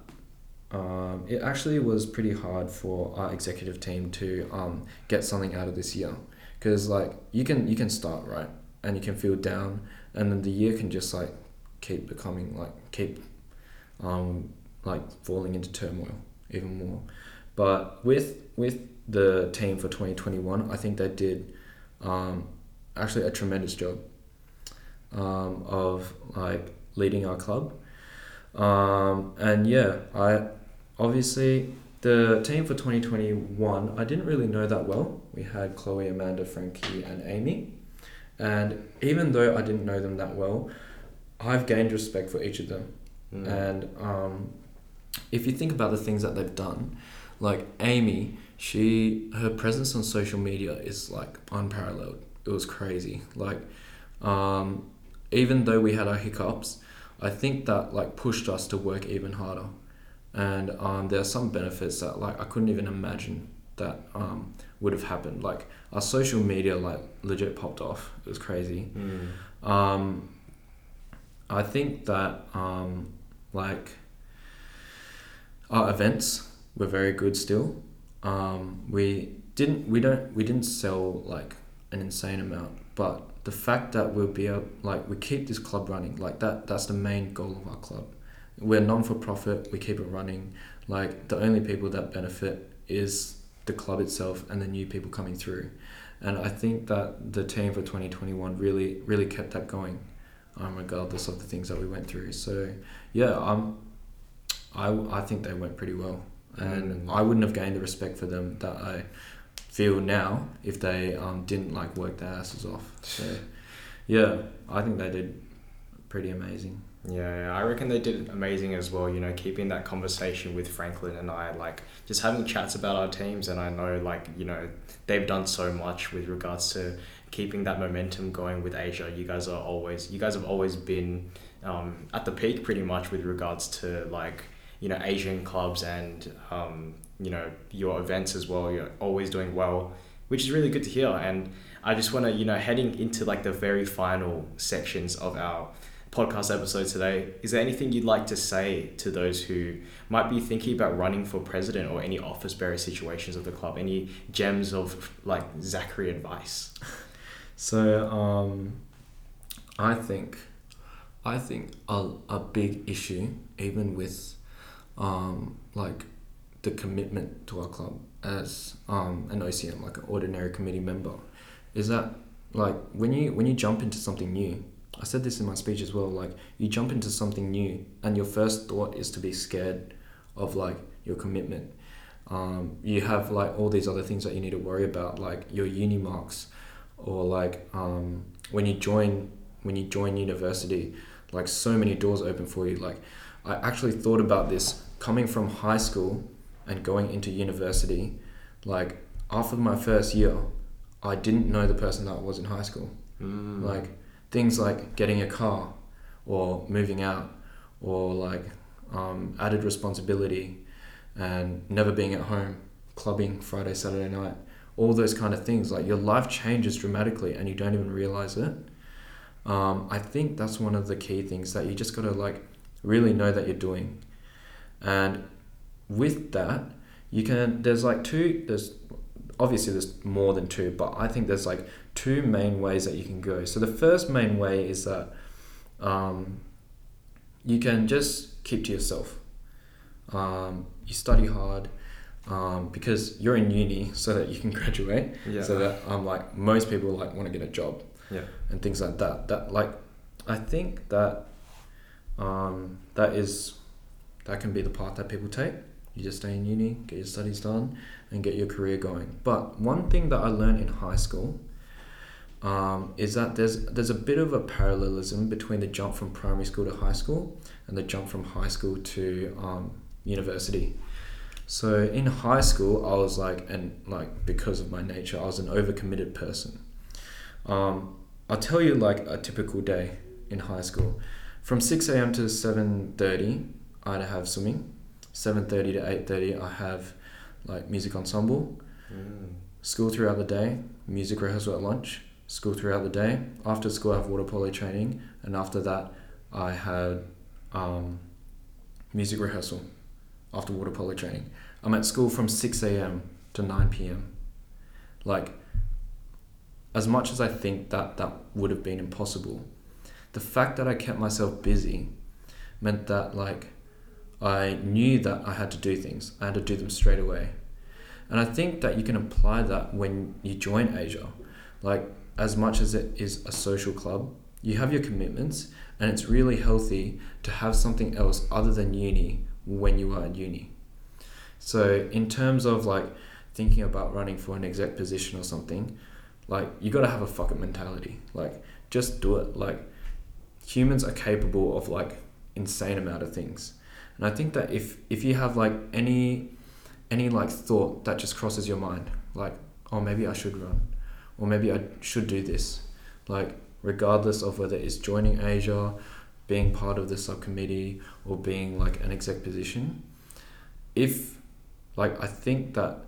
um, it actually was pretty hard for our executive team to um, get something out of this year. Because like you can you can start right, and you can feel down, and then the year can just like keep becoming like keep um, like falling into turmoil even more. But with with the team for twenty twenty one, I think they did um, actually a tremendous job um, of like leading our club. Um, and yeah, I obviously the team for 2021, I didn't really know that well. We had Chloe, Amanda, Frankie, and Amy. And even though I didn't know them that well, I've gained respect for each of them. Mm. And um, if you think about the things that they've done, like Amy, she her presence on social media is like unparalleled. It was crazy. Like, um, even though we had our hiccups, I think that like pushed us to work even harder. And um, there are some benefits that like I couldn't even imagine that um, would have happened. Like our social media like legit popped off. It was crazy. Mm. Um, I think that um, like our events were very good still. Um, we didn't we don't we didn't sell like an insane amount, but the fact that we'll be able, like we keep this club running like that that's the main goal of our club. We're non for profit. We keep it running. Like the only people that benefit is the club itself and the new people coming through. And I think that the team for 2021 really really kept that going um, regardless of the things that we went through. So yeah, um, I, I think they went pretty well, and. I wouldn't have gained the respect for them that I feel now if they um, didn't like work their asses off. So yeah, I think they did pretty amazing. Yeah, yeah, I reckon they did amazing as well. You know, keeping that conversation with Franklin and I, like just having chats about our teams, and I know, like you know, they've done so much with regards to keeping that momentum going with Asia. You guys are always, you guys have always been um, at the peak, pretty much with regards to like you know Asian clubs and um, you know your events as well. You're always doing well, which is really good to hear. And I just want to, you know, heading into like the very final sections of our podcast episode today. Is there anything you'd like to say to those who might be thinking about running for president or any office bearer situations of the club? Any gems of like Zachary advice? So um, I think, I think a, a big issue, even with um, like the commitment to our club as um, an OCM, like an ordinary committee member, is that like when you when you jump into something new. I said this in my speech as well. Like you jump into something new, and your first thought is to be scared of like your commitment. Um, you have like all these other things that you need to worry about, like your uni marks, or like um, when you join when you join university, like so many doors open for you. Like I actually thought about this coming from high school and going into university. Like after my first year, I didn't know the person that I was in high school. Mm. Like things like getting a car, or moving out, or like um, added responsibility, and never being at home, clubbing Friday Saturday night all those kind of things. Like your life changes dramatically and you don't even realize it. Um, I think that's one of the key things that you just gotta like really know that you're doing. And with that, you can there's like two there's obviously there's more than two, but I think there's like two main ways that you can go. So the first main way is that um, you can just keep to yourself. Um, you study hard um, because you're in uni so that you can graduate. Yeah. So that I'm um, like most people like want to get a job. Yeah. And things like that. That like, I think that um, that is that can be the path that people take. You just stay in uni, get your studies done, and get your career going. But one thing that I learned in high school um, is that there's there's a bit of a parallelism between the jump from primary school to high school and the jump from high school to um, university. So in high school, I was like, and like because of my nature, I was an overcommitted person. Um, I'll tell you like a typical day in high school. From six a.m. to seven thirty, I'd have swimming. Seven thirty to eight thirty, I have like music ensemble. Mm. School throughout the day, music rehearsal at lunch. School throughout the day. After school, I have water polo training, and after that, I had um, music rehearsal after water polo training. I'm at school from 6 a.m. to 9 p.m. Like, as much as I think that that would have been impossible, the fact that I kept myself busy meant that, like, I knew that I had to do things. I had to do them straight away. And I think that you can apply that when you join Asia. Like, as much as it is a social club, you have your commitments, and it's really healthy to have something else other than uni when you are at uni. So, in terms of like thinking about running for an exec position or something, like you got to have a fuck it mentality. Like, just do it. Like, humans are capable of like insane amount of things, and I think that if if you have like any any like thought that just crosses your mind, like, oh maybe I should run, or maybe I should do this, like regardless of whether it's joining Asia, being part of the subcommittee, or being like an exec position, if like I think that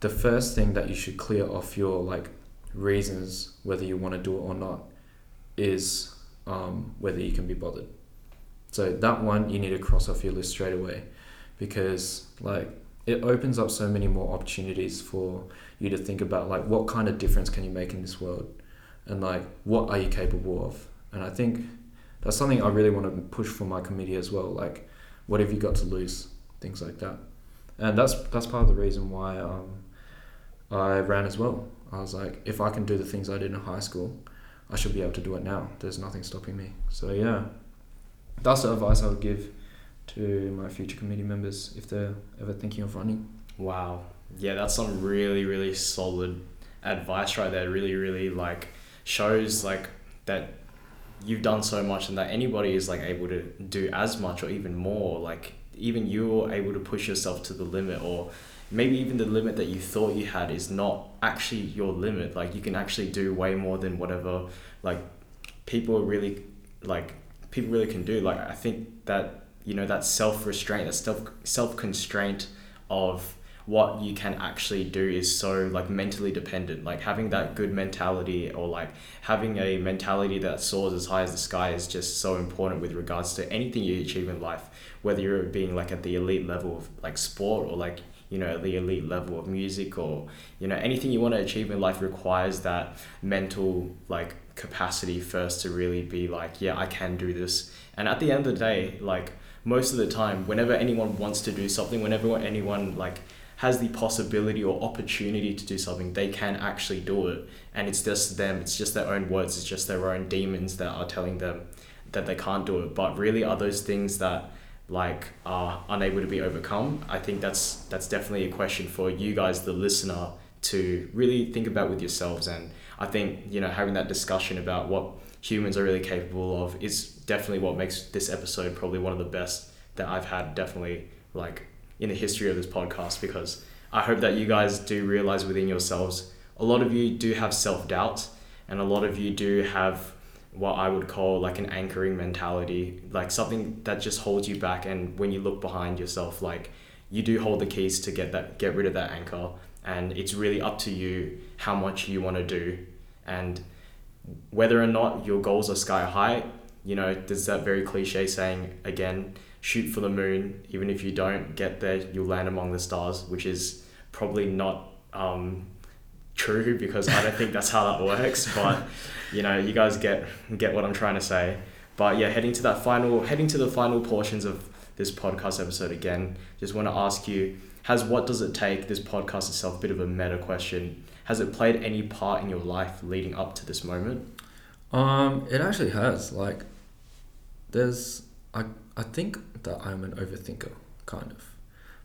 the first thing that you should clear off your like reasons whether you want to do it or not is um, whether you can be bothered. So that one you need to cross off your list straight away because like it opens up so many more opportunities for you to think about like what kind of difference can you make in this world? And like what are you capable of? And i think that's something i really want to push for my committee as well like what have you got to lose? Things like that. And that's that's part of the reason why um, i ran as well. I was like if i can do the things i did in high school i should be able to do it now. There's nothing stopping me. So yeah. That's the advice i would give to my future committee members if they're ever thinking of running. Wow. Yeah, that's some really, really solid advice right there. Really, really like shows like that you've done so much and that anybody is like able to do as much or even more. Like even you're able to push yourself to the limit or maybe even the limit that you thought you had is not actually your limit. Like you can actually do way more than whatever like people really like people really can do. Like I think that you know that self restraint, that self self constraint of what you can actually do is so like mentally dependent. Like having that good mentality or like having a mentality that soars as high as the sky is just so important with regards to anything you achieve in life whether you're being like at the elite level of like sport or like you know the elite level of music or you know anything you want to achieve in life requires that mental like capacity first to really be like yeah i can do this. And at the end of the day like most of the time whenever anyone wants to do something whenever anyone like has the possibility or opportunity to do something, they can actually do it. And it's just them, it's just their own words, it's just their own demons that are telling them that they can't do it. But really are those things that like are unable to be overcome? I think that's that's definitely a question for you guys, the listener, to really think about with yourselves. And I think, you know, having that discussion about what humans are really capable of is definitely what makes this episode probably one of the best that I've had definitely like in the history of this podcast because I hope that you guys do realize within yourselves a lot of you do have self doubt and a lot of you do have what I would call like an anchoring mentality, like something that just holds you back. And when you look behind yourself, like you do hold the keys to get that, get rid of that anchor. And it's really up to you how much you want to do and whether or not your goals are sky high. You know, there's that very cliche saying again, shoot for the moon. Even if you don't get there, you'll land among the stars, which is probably not um, true because I don't think that's how that works. But you know, you guys get get what I'm trying to say. But yeah, heading to that final, heading to the final portions of this podcast episode again. Just want to ask you: Has what does it take? This podcast itself, a bit of a meta question. Has it played any part in your life leading up to this moment? Um, it actually has. Like, there's I I think that I'm an overthinker, kind of,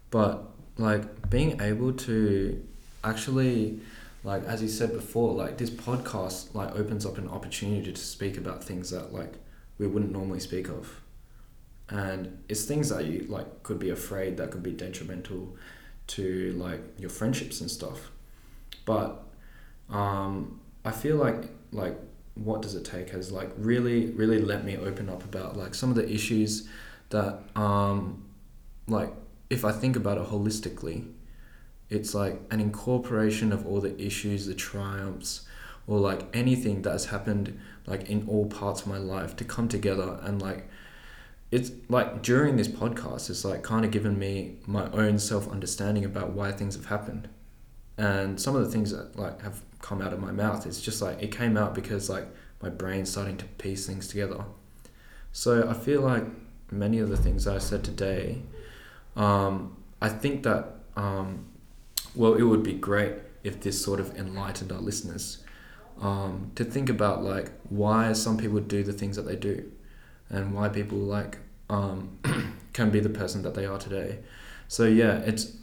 but like being able to actually like as you said before, like this podcast like opens up an opportunity to speak about things that like we wouldn't normally speak of, and it's things that you like could be afraid that could be detrimental to like your friendships and stuff, but um, I feel like like what does it take has like really really let me open up about like some of the issues that um, like if I think about it holistically, it's like an incorporation of all the issues, the triumphs, or like anything that has happened like in all parts of my life to come together and like it's like during this podcast it's like kind of given me my own self understanding about why things have happened. And some of the things that like have come out of my mouth it's just like it came out because like my brain's starting to piece things together. So i feel like many of the things i said today um, i think that um, well it would be great if this sort of enlightened our listeners um, to think about like why some people do the things that they do and why people like um, can be the person that they are today so yeah it's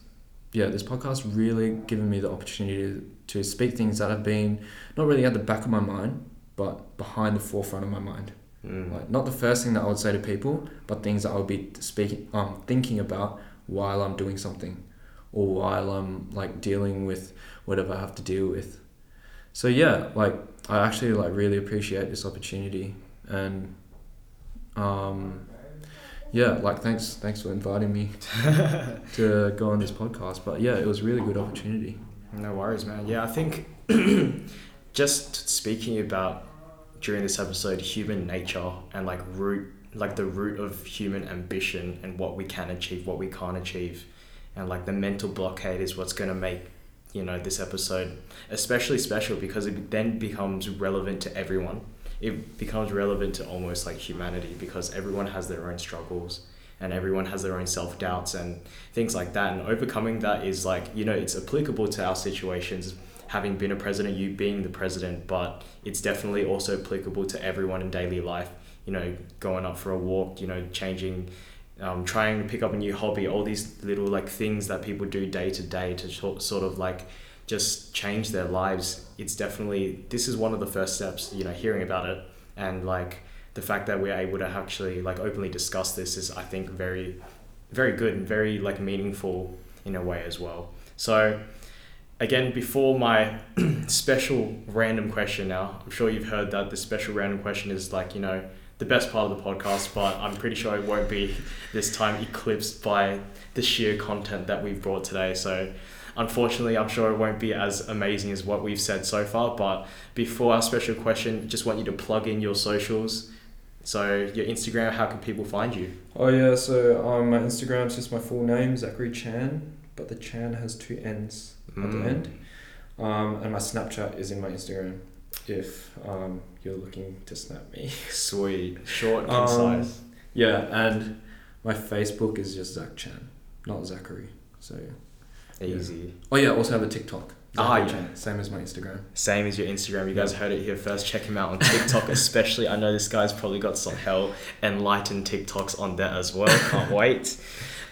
yeah, this podcast really given me the opportunity to speak things that have been not really at the back of my mind, but behind the forefront of my mind. Mm. Like not the first thing that I would say to people, but things that I would be speaking, um, thinking about while I'm doing something, or while I'm like dealing with whatever I have to deal with. So yeah, like I actually like really appreciate this opportunity, and um, yeah, like thanks thanks for inviting me to go on this podcast. But yeah, it was a really good opportunity. No worries, man. Yeah, I think just speaking about during this episode human nature and like root like the root of human ambition and what we can achieve, what we can't achieve. And like the mental blockade is what's gonna make, you know, this episode especially special because it then becomes relevant to everyone it becomes relevant to almost like humanity because everyone has their own struggles and everyone has their own self doubts and things like that. And overcoming that is like, you know, it's applicable to our situations, having been a president, you being the president, but it's definitely also applicable to everyone in daily life. You know, going up for a walk, you know, changing, um, trying to pick up a new hobby, all these little like things that people do day to day to sort of like just change their lives it's definitely this is one of the first steps you know hearing about it and like the fact that we're able to actually like openly discuss this is i think very very good and very like meaningful in a way as well so again before my special random question now i'm sure you've heard that the special random question is like you know the best part of the podcast but i'm pretty sure it won't be this time eclipsed by the sheer content that we've brought today so Unfortunately, I'm sure it won't be as amazing as what we've said so far. But before our special question, just want you to plug in your socials. So your Instagram, how can people find you? Oh yeah, so um, my Instagram is just my full name, Zachary Chan, but the Chan has two N's. At the mm. end. Um, and my Snapchat is in my Instagram if um, you're looking to snap me. Sweet, short, concise. Um, yeah, and my Facebook is just Zach Chan, not Zachary. So Easy. Yeah. Oh yeah, also have a TikTok. Ah, yeah. Same as my Instagram. Same as your Instagram. You guys heard it here first. Check him out on TikTok, especially. I know this guy's probably got some hell enlightened TikToks on there as well. Can't wait.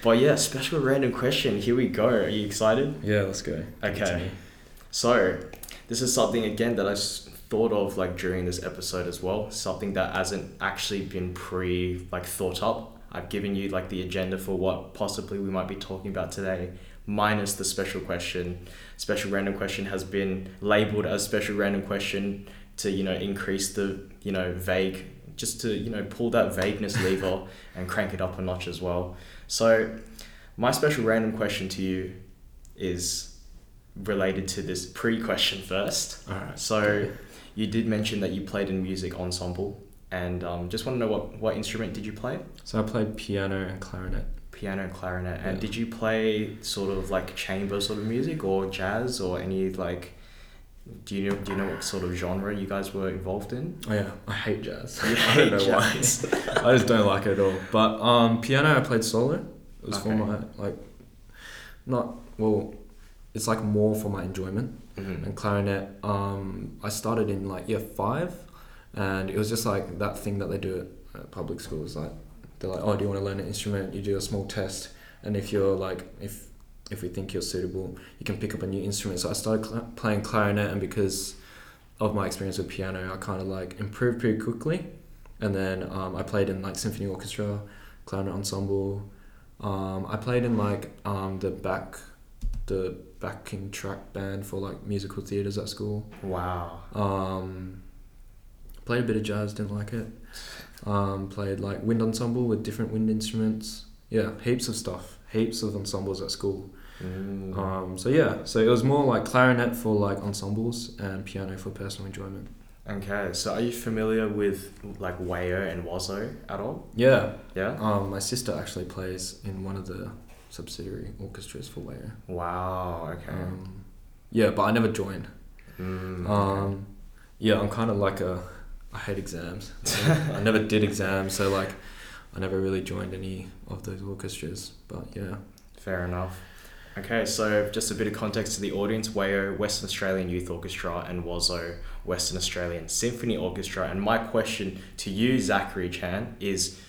But yeah, special random question. Here we go. Are you excited? Yeah, let's go. Okay. So, this is something again that I thought of like during this episode as well. Something that hasn't actually been pre like thought up. I've given you like the agenda for what possibly we might be talking about today minus the special question. Special random question has been labeled as special random question to you know increase the you know vague just to you know pull that vagueness lever and crank it up a notch as well. So my special random question to you is related to this pre-question first. All right. So you did mention that you played in music ensemble and um, just want to know what, what instrument did you play? So I played piano and clarinet piano and clarinet. And did you play sort of like chamber sort of music or jazz or any like? Do you know? Do you know what sort of genre you guys were involved in? Oh yeah, I hate jazz. You I don't know jazz. why. I just don't like it at all. But um, piano, I played solo. It was okay. for my like, not well. It's like more for my enjoyment. Mm-hmm. And clarinet, um, I started in like year five, and it was just like that thing that they do at public schools, like they're like, oh, do you want to learn an instrument? You do a small test, and if you're like, if if we think you're suitable, you can pick up a new instrument. So I started cl- playing clarinet, and because of my experience with piano, I kind of like improved pretty quickly. And then um, I played in like symphony orchestra, clarinet ensemble. Um, I played in like um, the back, the backing track band for like musical theaters at school. Wow. Um, played a bit of jazz, didn't like it. Um, played like wind ensemble with different wind instruments. Yeah, heaps of stuff, heaps of ensembles at school. Mm. Um, so yeah, so it was more like clarinet for like ensembles and piano for personal enjoyment. Okay, so are you familiar with like WAYO and WASO at all? Yeah, Yeah. um, my sister actually plays in one of the subsidiary orchestras for WAYO. Wow. Okay. Um, yeah, but I never joined. Mm, okay. Um, yeah, I'm kind of like a. I hate exams. I never did exams, so like, I never really joined any of those orchestras. But yeah, Fair enough. Okay, so just a bit of context to the audience WAYO, Western Australian Youth Orchestra, and WASO, Western Australian Symphony Orchestra. And my question to you, Zachary Chan, is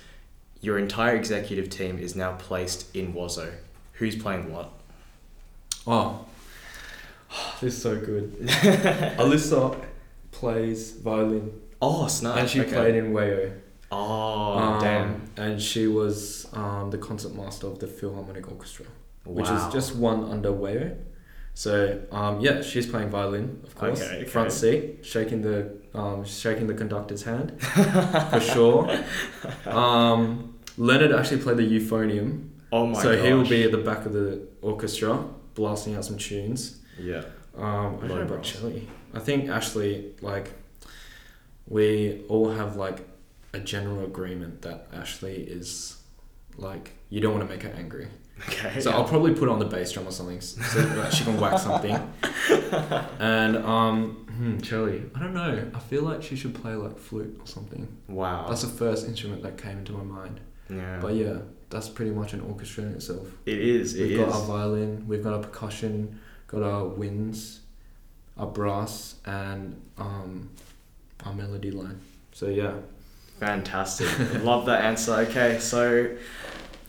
your entire executive team is now placed in WASO. Who's playing what? oh, this is so good. Alyssa plays violin, Oh, snap. and she okay. played in WAYO. Oh, Um, damn. And she was um, the concert master of the Philharmonic Orchestra, which is just one under WAYO. So um, yeah, she's playing violin, of course, Okay, okay. front seat, shaking the um, shaking the conductor's hand for sure. Um, Leonard actually played the euphonium, Oh my so gosh. he will be at the back of the orchestra blasting out some tunes. Yeah. Um, I don't know about. Chili. I think Ashley, like, we all have like a general agreement that Ashley is like you don't want to make her angry. Okay. So yeah. I'll probably put on the bass drum or something so that she can whack something. and um, hmm, I don't know. I feel like she should play like flute or something. Wow. That's the first instrument that came into my mind. yeah. But yeah, that's pretty much an orchestra in itself. it is. It We've is. got our violin, we've got our percussion, got our winds, our brass, and um, our melody line. So yeah, Fantastic. Love that answer. Okay, so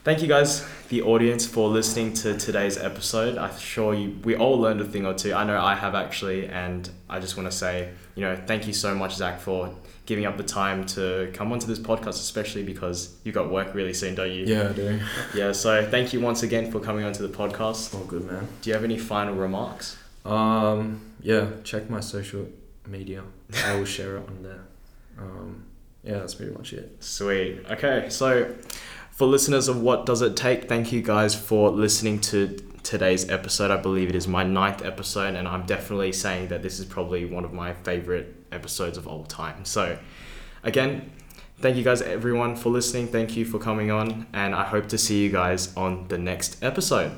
thank you guys, the audience, for listening to today's episode. I'm sure you we all learned a thing or two. I know I have actually, and I just want to say, you know, thank you so much, Zach, for giving up the time to come onto this podcast, especially because you got work really soon, don't you? yeah, I do. Yeah. So thank you once again for coming onto the podcast. All good, man. Do you have any final remarks? Um, yeah, check my social media. I will share it on there. Um, yeah, that's pretty much it. Sweet. Okay, so for listeners of What Does It Take, thank you guys for listening to today's episode. I believe it is my ninth episode, and I'm definitely saying that this is probably one of my favorite episodes of all time. So, again, thank you guys, everyone, for listening. Thank you for coming on, and I hope to see you guys on the next episode.